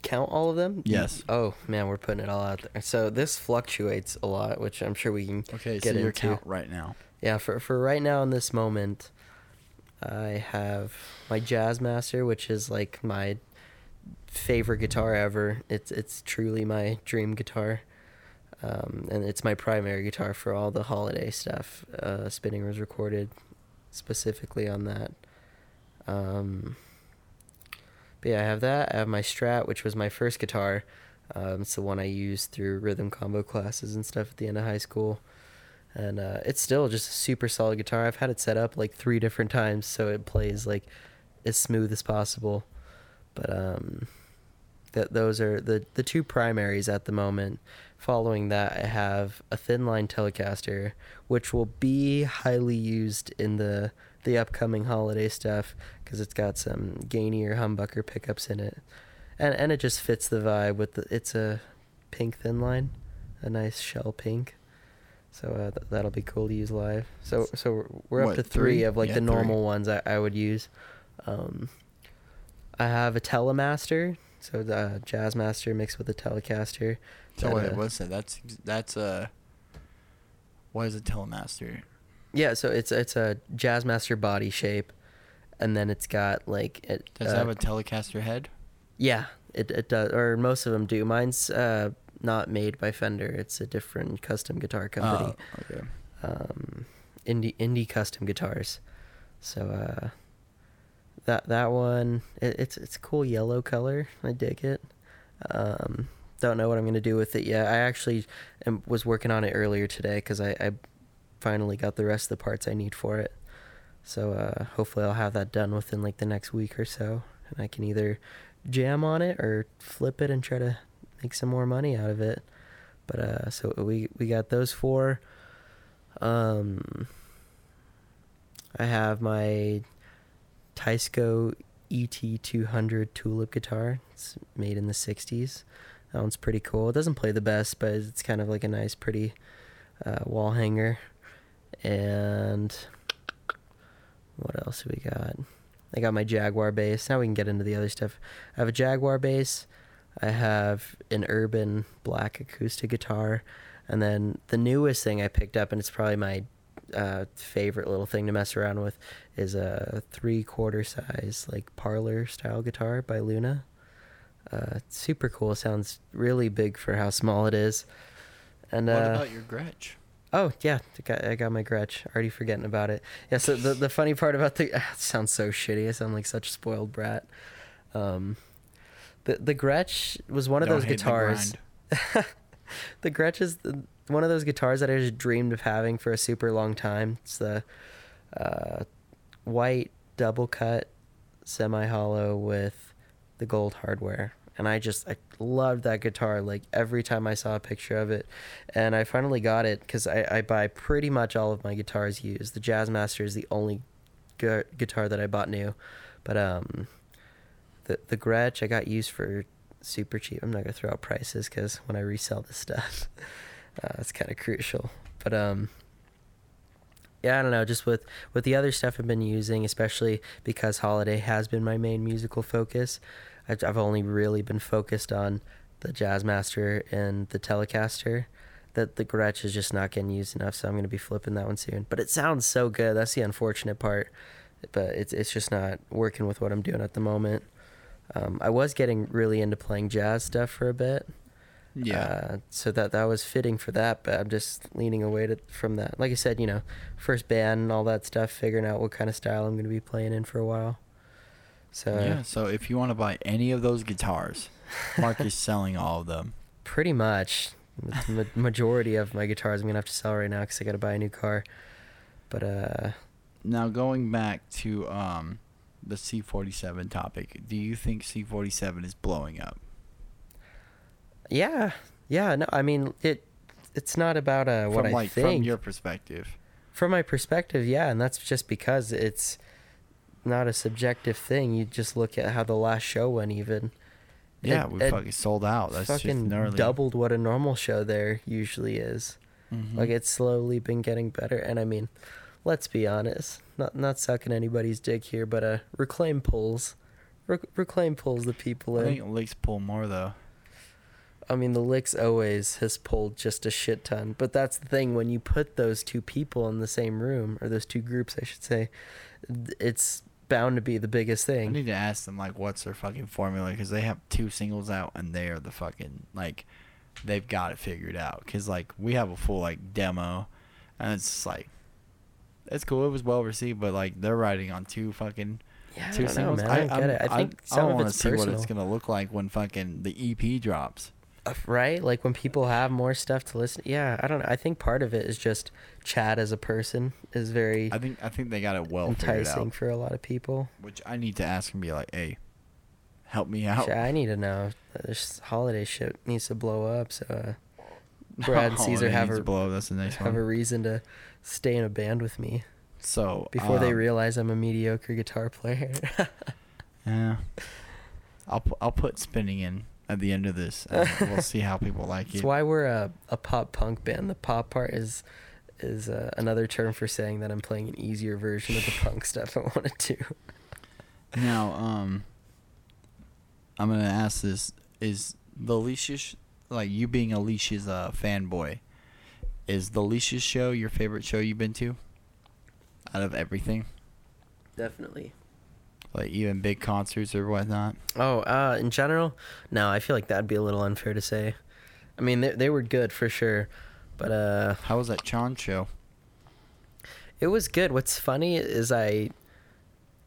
count all of them? Yes. Oh man, we're putting it all out there. So this fluctuates a lot, which I'm sure we can. Okay, Get so your into- count right now. Yeah, for for right now in this moment, I have my Jazzmaster, which is like my favorite guitar ever. It's it's truly my dream guitar, um, and it's my primary guitar for all the holiday stuff. Uh, Spinning was recorded specifically on that. Um, but yeah, I have that. I have my Strat, which was my first guitar. Um, it's the one I used through rhythm combo classes and stuff at the end of high school. And uh, it's still just a super solid guitar. I've had it set up like three different times so it plays like as smooth as possible. But um, that those are the the two primaries at the moment. Following that, I have a thin line Telecaster, which will be highly used in the the upcoming holiday stuff because it's got some gainier humbucker pickups in it, and and it just fits the vibe with the. It's a pink thin line, a nice shell pink. So uh, th- that'll be cool to use live. So so we're- up What, to three, three? of like Yeah, the three. normal ones I, I would use. Um, I have a Telemaster, so the Jazzmaster mixed with a Telecaster. So that, wait, uh, what's that? That's that's uh what is a telemaster? Yeah, so it's it's a Jazzmaster body shape, and then it's got like it. Does uh, it have a Telecaster head? Yeah, it it does, or most of them do. Mine's uh not made by Fender. It's a different custom guitar company. Oh, okay. Um, indie indie custom guitars. So uh, that that one it, it's it's a cool yellow color. I dig it. Um, don't know what I'm gonna do with it yet. I actually am, was working on it earlier today because I, I finally got the rest of the parts I need for it. So uh, hopefully I'll have that done within like the next week or so, and I can either jam on it or flip it and try to make some more money out of it. But uh, so we we got those four. Um, I have my Teisco ET200 tulip guitar. It's made in the 60s. That one's pretty cool. It doesn't play the best, but it's kind of like a nice, pretty uh, wall hanger. And what else do we got? I got my Jaguar bass. Now we can get into the other stuff. I have a Jaguar bass. I have an urban black acoustic guitar. And then the newest thing I picked up, and it's probably my uh, favorite little thing to mess around with, is a three quarter size, like parlor style guitar by Luna. Uh, super cool. Sounds really big for how small it is. And What uh, about your Gretsch? Oh yeah, I got, I got my Gretsch. Already forgetting about it. Yeah. So the the funny part about the it sounds so shitty. I sound like such a spoiled brat. Um, the the Gretsch was one of Don't those hate the guitars. The, Gretsch is the, one of those guitars that I just dreamed of having for a super long time. It's the uh, white double cut semi hollow with the gold hardware. And I just I loved that guitar like every time I saw a picture of it. And I finally got it because I, I buy pretty much all of my guitars used. The Jazzmaster is the only gu- guitar that I bought new. But um, the the Gretsch I got used for super cheap. I'm not gonna throw out prices because when I resell this stuff, uh, it's kind of crucial. But um, yeah, I don't know. Just with with the other stuff I've been using, especially because holiday has been my main musical focus. I've I've only really been focused on the Jazzmaster and the Telecaster. That the Gretsch is just not getting used enough, so I'm gonna be flipping that one soon. But it sounds so good. That's the unfortunate part. But it's it's just not working with what I'm doing at the moment. Um, I was getting really into playing jazz stuff for a bit. Yeah. Uh, so that that was fitting for that, but I'm just leaning away to, from that. Like I said, you know, first band and all that stuff, figuring out what kind of style I'm going to be playing in for a while. So yeah. So if you want to buy any of those guitars, Marc is selling all of them. pretty much the majority of my guitars I'm going to have to sell right now because I got to buy a new car. But uh, Now going back to um, the C47 topic, do you think C47 is blowing up? yeah, yeah, no, I mean it. It's not about uh, what from I like think. from your perspective. from my perspective, yeah, and that's just because it's not a subjective thing. You just look at how the last show went, even. Yeah, It- we it fucking sold out. That's fucking doubled what a normal show there usually is. Mhm. Like it's slowly been getting better, and I mean, let's be honest, not not sucking anybody's dick here, but uh, reclaim pulls, Rec- reclaim pulls the people in. I think Licks pull more though. I mean, the licks always has pulled just a shit ton, but that's the thing when you put those two people in the same room, or those two groups, I should say, it's bound to be the biggest thing. I need to ask them like what's their fucking formula because they have two singles out and they are the fucking like they've got it figured out because like we have a full like demo and it's just like it's cool it was well received but like they're riding on two fucking yeah, I two know, singles man. I, don't get I'm- it. I think I some of wanna it's see personal. what it's gonna look like when fucking the EP drops right? Like when people have more stuff to listen yeah i don't know i think part of it is just chad as a person is very I think I think they got it well enticing for a lot of people. Which I need to ask and be like hey help me out. Shit, i need to know. This holiday shit needs to blow up so uh, Brad and Caesar have a- blow that's the next have one. a reason to stay in a band with me so before they um, realize i'm a mediocre guitar player. Yeah. I'll I'll put spinning in at the end of this. And we'll see how people like it. that's why we're a, a pop punk band the pop part is is uh, another term for saying that i'm playing an easier version of the punk stuff i want to do Now, um, I'm gonna ask this: Is the Leashes like you being Leashes uh, fanboy? Is the Leashes show your favorite show you've been to? Out of everything, definitely like even big concerts or whatnot. Oh, uh, in general, no. I feel like that'd be a little unfair to say. I mean, they they were good for sure, but uh, How was that Chon show? it was good. What's funny is I,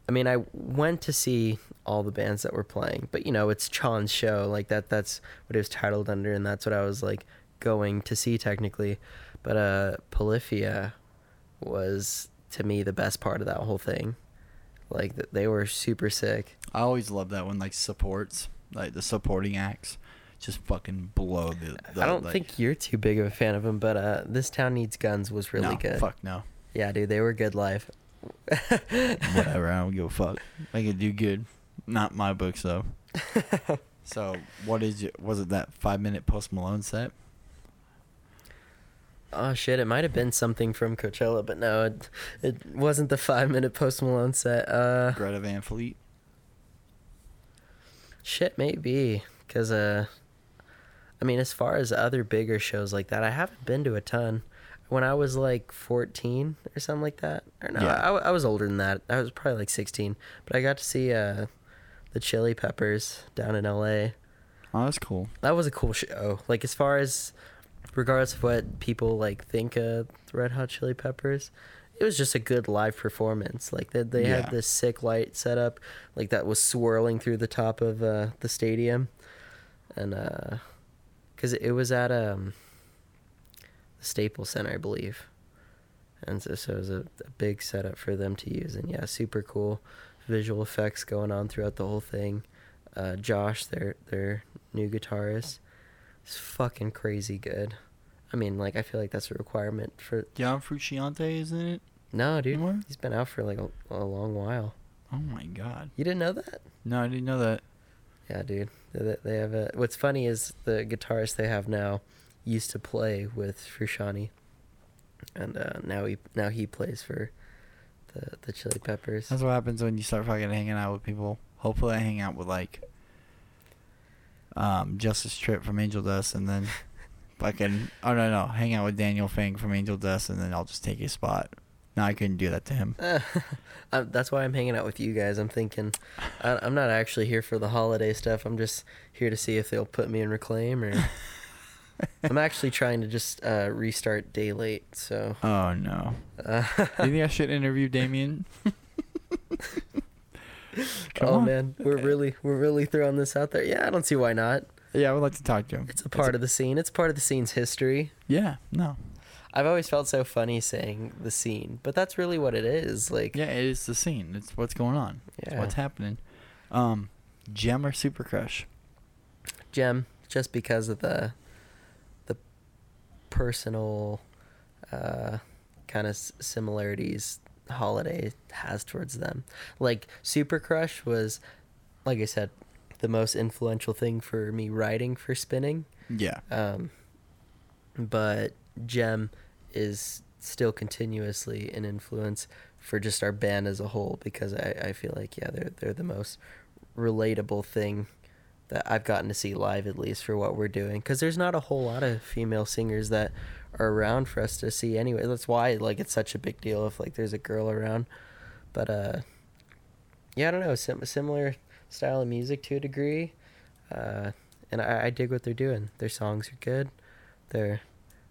I mean, I went to see all the bands that were playing, but you know, it's Chon's show, like that. That's what it was titled under, and that's what I was like going to see technically. But uh, Polyphia was to me the best part of that whole thing. Like th- they were super sick. I always love that when like supports, like the supporting acts, just fucking blow the. the I don't like- think you're too big of a fan of them, but uh, this town needs guns was really no, good. Fuck no. Yeah, dude, they were good live. Whatever. I don't give a fuck. They can do good. Not my books though. So what is it? Was it that five minute Post Malone set? Oh shit! It might have been something from Coachella, but no, it, it wasn't the five minute Post Malone set. Uh, Greta Van Fleet. shit, maybe because uh, I mean, as far as other bigger shows like that, I haven't been to a ton. When I was like fourteen or something like that, or no, Yeah. I, I was older than that. I was probably like sixteen, but I got to see uh, the Chili Peppers down in L.A. Oh, that's cool. That was a cool show. Like as far as regardless of what people like think of the Red Hot Chili Peppers, it was just a good live performance. Like they they Yeah. had this sick light setup, like that was swirling through the top of uh, the stadium, and uh, because it was at um the Staples Center, I believe, and so, so it was a, a big setup for them to use. And yeah, super cool visual effects going on throughout the whole thing. Uh, Josh, their their new guitarist, is fucking crazy good. I mean, like I feel like that's a requirement for. John Frusciante, isn't it? No, dude, Anymore? he's been out for like a, a long while. Oh my god. You didn't know that? No, I didn't know that. Yeah, dude. They, they have a. What's funny is the guitarist they have now used to play with Frusciante, and uh, now he now he plays for the the Chili Peppers. That's what happens when you start fucking hanging out with people. Hopefully, I hang out with like um Justice Tripp from Angel Dust, and then fucking oh no no, hang out with Daniel Fang from Angel Dust, and then I'll just take his spot. No, I couldn't do that to him. Uh, that's why I'm hanging out with you guys. I'm thinking, I, I'm not actually here for the holiday stuff. I'm just here to see if they'll put me in reclaim or. I'm actually trying to just uh, restart day late, so. Oh no. Uh, you think I should interview Damien? Come oh on. man, we're really we're really throwing this out there. Yeah, I don't see why not. Yeah, I would like to talk to him. It's a part of the scene. It's part of the scene's history. Yeah, no. I've always felt so funny saying the scene, but that's really what it is. Like, Yeah, it is the scene. It's what's going on. It's Yeah. what's happening. Um, Gem or Super Crush? Gem, just because of the the personal uh, kind of similarities Holiday has towards them. Like Super Crush was, like I said, the most influential thing for me writing for spinning. Yeah. Um, but Gem is still continuously an influence for just our band as a whole because I, I feel like yeah they're they're the most relatable thing that I've gotten to see live at least for what we're doing because there's not a whole lot of female singers that are around for us to see anyway that's why like it's such a big deal if like there's a girl around but uh yeah I don't know sim- similar style of music to a degree uh and I, I dig what they're doing their songs are good their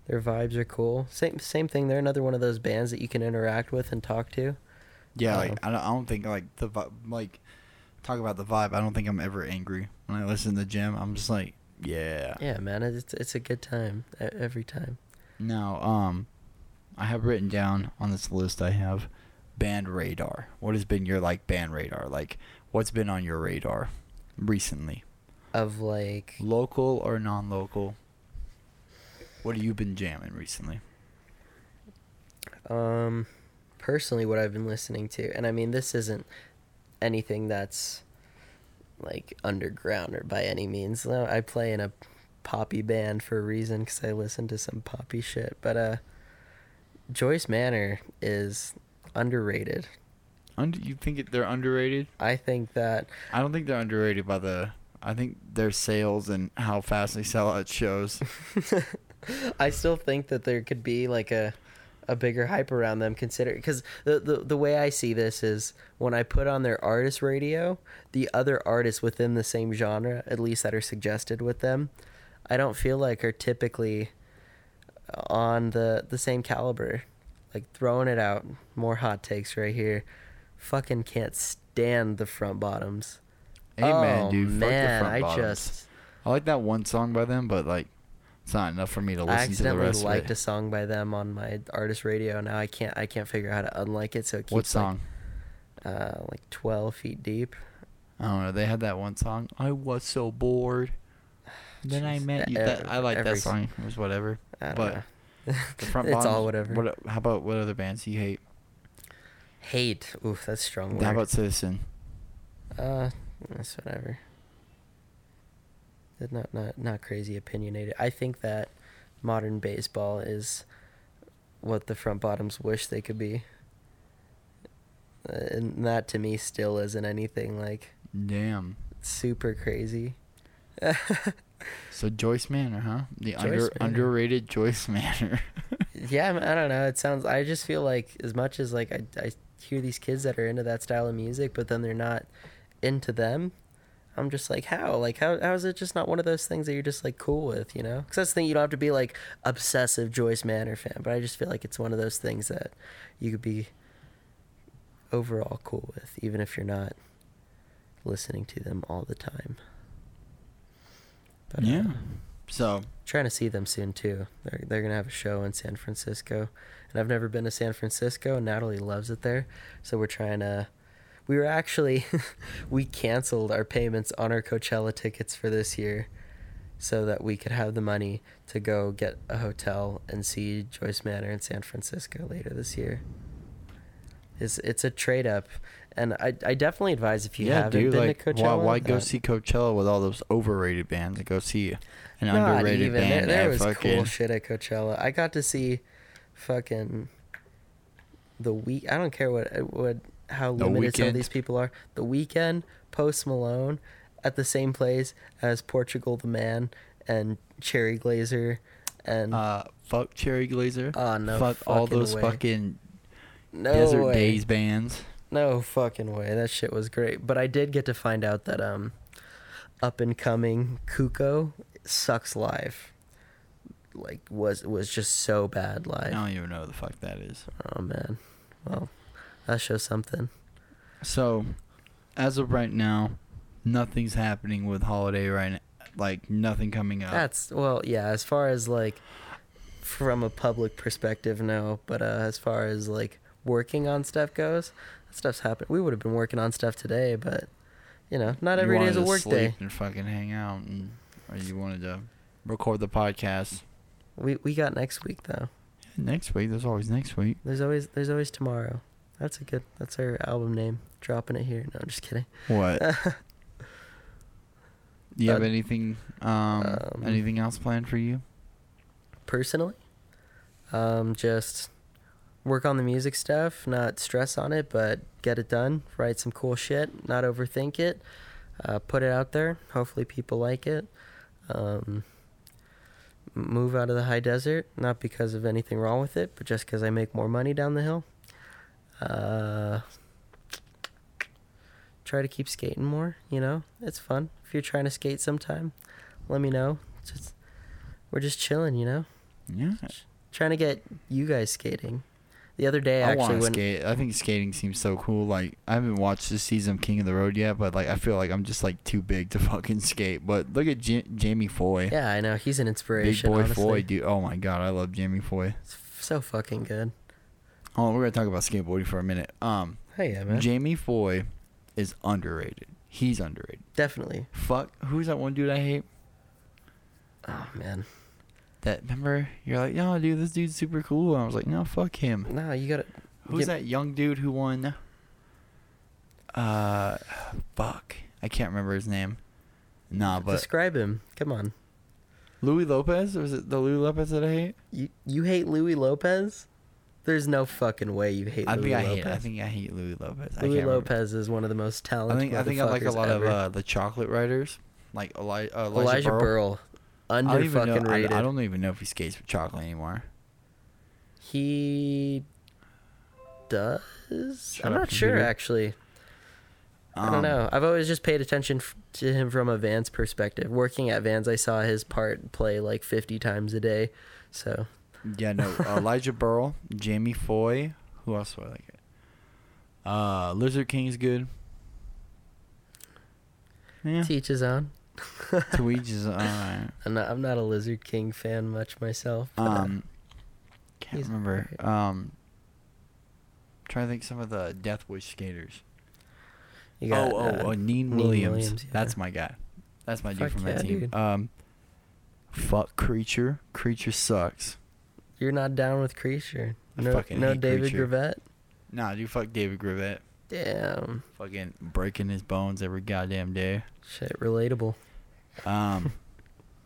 their vibes are cool same same thing they're another one of those bands that you can interact with and talk to Yeah, Um, like I don't, I don't think like the like talk about the vibe. I don't think I'm ever angry when I listen to Gem. I'm just like, yeah. yeah man it's it's a good time every time Now, um, I have written down on this list. I have band radar. What has been your like band radar? Like, what's been on your radar recently? of like Local or non-local? What have you been jamming recently? Um, personally, what I've been listening to, and I mean, this isn't anything that's like underground or by any means. No, I play in a poppy band for a reason because I listen to some poppy shit. But uh, Joyce Manor is underrated. Under, you think it, they're underrated? I think that I don't think they're underrated by the. I think their sales and how fast they sell out shows. I still think that there could be like a a bigger hype around them consider because the, the the way I see this is when I put on their artist radio, the other artists within the same genre, at least that are suggested with them, I don't feel like are typically on the the same caliber. Like throwing it out, more hot takes right here. Fucking can't stand the front bottoms. Amen, oh, dude. Fuck the front I bottoms. just I like that one song by them, but like, it's not enough for me to listen to the accidentally rest liked a song by them on my artist radio. Now I can't I can't figure out how to unlike it. So it keeps What song? Like, uh, like twelve feet deep. I don't know. They had that one song. I was so bored. Then I met you. e- That, I like that song. It was whatever. I But. The front it's bottoms, all whatever. What? How about what other bands do you hate? Hate. Oof, that's strong. Word. How about Citizen? Uh, that's whatever. Not not not crazy opinionated. I think that modern baseball is what the front bottoms wish they could be. Uh, And that to me still isn't anything like Damn. super crazy. So Joyce Manor, huh? The Joyce under Manor. underrated Joyce Manor. yeah, I don't know. It sounds. I just feel like as much as like I, I hear these kids that are into that style of music, but then they're not into them. I'm just like, how? Like, how? How is it just not one of those things that you're just like cool with? You know? Because that's the thing. You don't have to be like obsessive Joyce Manor fan, but I just feel like it's one of those things that you could be overall cool with, even if you're not listening to them all the time. But, uh, yeah. So trying to see them soon too. They're they're gonna have a show in San Francisco, and I've never been to San Francisco. and Natalie loves it there, so we're trying to. We were actually, we canceled our payments on our Coachella tickets for this year, so that we could have the money to go get a hotel and see Joyce Manor in San Francisco later this year. It's it's a trade up, and I I definitely advise if you yeah, haven't dude. been Like, to Coachella. why, why go see Coachella with all those overrated bands? Go see an Not underrated even. band. There, there was fucking, cool shit at Coachella. I got to see fucking the week. I don't care what what how The limited some of these people are. The Weeknd, Post Malone, at the same place as Portugal the Man and Cherry Glazerr, and Uh, fuck Cherry Glazerr. oh no, fuck all those way. fucking no Desert way. Days bands. No fucking way. That shit was great. But I did get to find out that um up and coming Cuco sucks live. Like was was just so bad like I don't even know what the fuck that is. Oh man. Well, that shows something. So, as of right now, nothing's happening with Holiday right now. Like nothing coming up. That's well, yeah, as far as like from a public perspective, no. But uh as far as like working on stuff goes, that stuff's happened. We would have been working on stuff today, but you know, not every day is a to work sleep day. and fucking hang out, and or you wanted to record the podcast We we got next week though. next week. There's always next week. There's always there's always tomorrow. That's a good. That's our album name. Dropping it here. No, I'm just kidding. What? Do you have Uh, anything? Um, um, anything else planned for you? Personally, um, just work on the music stuff. Not stress on it, but get it done. Write some cool shit. Not overthink it. Uh, put it out there. Hopefully, people like it. Um, move out of the high desert. Not because of anything wrong with it, but just because I make more money down the hill. Uh, try to keep skating more. You know, it's fun. If you're trying to skate sometime, let me know. Just we're just chilling. You know, Yeah, trying to get you guys skating. The other day, I actually, want to when skate. I think skating seems so cool. Like I haven't watched this season of King of the Road yet, but like I feel like I'm just like too big to fucking skate. But look at J- Jamie Foy, yeah, I know he's an inspiration. big boy honestly. Foy, dude. Oh my god, I love Jamie Foy. It's so fucking good. Oh, we're gonna talk about skateboarding for a minute. Um, Hey, yeah, man. Jamie Foy is underrated. He's underrated. Definitely. Fuck, who's that one dude I hate? Oh man. That remember you're like, no, dude, this dude's super cool. And I was like, no, fuck him. No, you gotta. Who's Get- that young dude who won? Uh, fuck, I can't remember his name. Nah, but describe him. Come on. Louis Lopez was it the Louis Lopez that I hate? You you hate Louis Lopez? There's no fucking way you hate I Louis think I Lopez. hate. I think I hate Louis Lopez. I Louis can't remember. Lopez is one of the most talented. I think I think I like a lot ever. of uh, the chocolate writers, like Eli- uh, Elijah, Elijah Berle. Berle. I Under don't even fucking know. I, rated. I don't even know if he skates with chocolate anymore. He does. Shut I'm not sure computer. actually. I don't Um, know. I've always just paid attention f- to him from a Vans perspective. Working at Vans, I saw his part play like 50 times a day. So Yeah, no. Elijah Berle, Jamie Foy. Who else do I like? Uh, Lizard King's good. Yeah. teach his own. To each his own. I'm not, I'm not a Lizard King fan much myself. Um, can't remember. alright. Um, trying to think some of the Death Wish skaters. you got, oh, oh, uh, oh, Neen Neen Williams. Williams, yeah. That's my guy. That's my dude from yeah, that team. dude. Um, fuck Creature. Creature sucks. You're not down with Creature. No, no David Creature. Gravette. Nah, dude, fuck David Gravette. Damn, Fucking breaking his bones every goddamn day. shit, relatable. Um,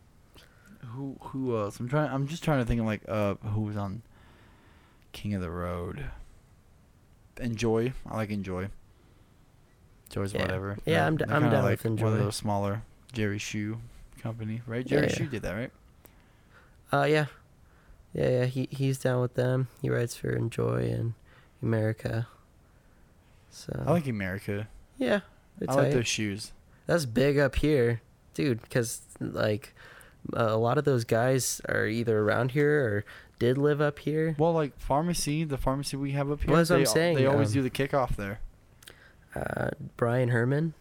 who who else? I'm trying. I'm just trying to think of like uh who was on King of the Road. Enjoi. I like Enjoi. Joy's Yeah. whatever. Yeah, They're- I'm d- I'm down like with One of those smaller Jerry Hsu company, right? Jerry yeah. Shoe did that, right? Uh, yeah, yeah, yeah. He he's down with them. He writes for Enjoi and Emerica. So I like Emerica. yeah, I like those shoes. That's big up here, dude. Because like a lot of those guys are either around here or did live up here. Well, like pharmacy, the pharmacy we have up here. Well, that's what they, I'm saying, They always um, do the kickoff there. Uh, Brian Herman,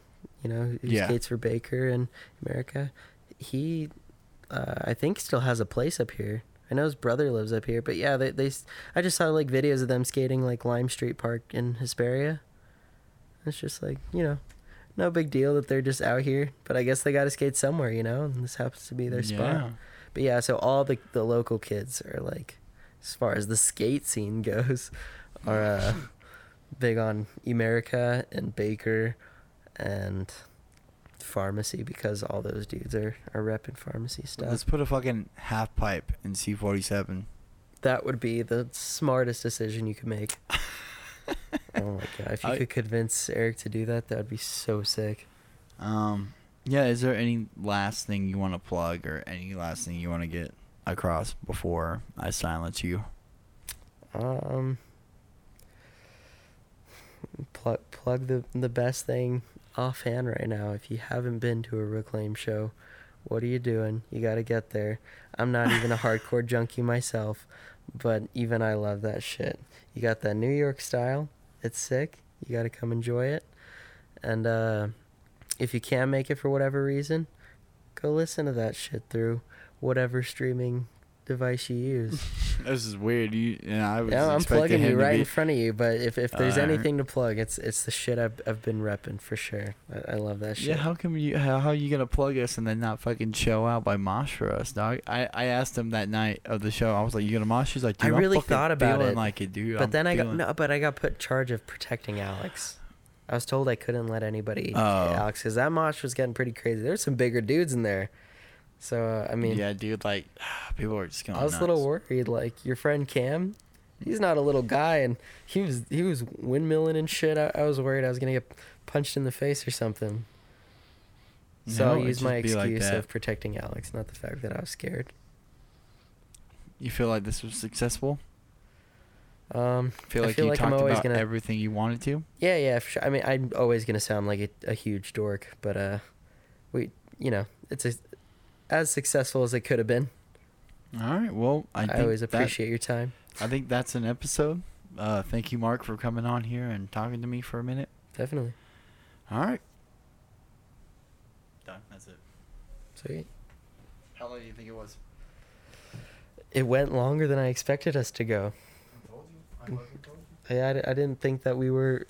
you know, who Yeah. skates for Baker in Emerica. He, uh, I think, still has a place up here. I know his brother lives up here, but yeah, they they. I just saw like videos of them skating like Lime Street Park in Hesperia. It's just like you know, no big deal that they're just out here, but I guess they got to skate somewhere, you know, and this happens to be their spot. But yeah, so all the the local kids are like, as far as the skate scene goes, are uh, big on Emerica and Baker, and pharmacy because all those dudes are are repping pharmacy stuff. Let's put a fucking half pipe in C47. that would be the smartest decision you could make. Oh my god! If you I- could convince Eric to do that, that would be so sick. Um, yeah. Is there any last thing you want to plug or any last thing you want to get across before I silence you? Um, plug plug the the best thing offhand right now. If you haven't been to a Reclaim show, what are you doing? You got to get there. I'm not even a hardcore junkie myself, but even I love that shit. You got that New York style. It's sick. You got to come enjoy it. And uh, if you can't make it for whatever reason, go listen to that shit through whatever streaming device you use. This is weird. You, yeah, I was Yeah, I'm plugging you right be- in front of you. But if, if there's anything to plug, it's it's the shit I've I've been repping for sure. I, I love that shit. Yeah, how come you how how you gonna plug us and then not fucking show out by mosh for us, dog? I, I asked him that night of the show. I was like, "You gonna mosh?" He's like, I really I'm thought about it, like it, dude." but I'm then I got no. But I got put in charge of protecting Alex. I was told I couldn't let anybody Oh. Alex because that mosh was getting pretty crazy. There's some bigger dudes in there. So uh, I mean, yeah, dude. Like, people are just going. I was a little worried. Like your friend Cam, he's not a little guy, and he was he was windmilling and shit. I, I was worried I was gonna get punched in the face or something. So No, I'll use my be like excuse of protecting Alex, not the fact that I was scared. You feel like this was successful? Um, Feel I like feel you like I'm talked always about gonna- everything you wanted to? yeah, yeah. For sure. I mean, I'm always gonna sound like a, a huge dork, but uh, we, you know, it's a, as successful as it could have been. All right. Well, I, I, think always that- appreciate your time. I think that's an episode. Uh, thank you, Mark, for coming on here and talking to me for a minute. Definitely. All right. Done. That's it. Sweet. How long do you think it was? It went longer than I expected us to go. I told you. I fucking told you. I, I, I didn't think that we were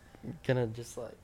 gonna just like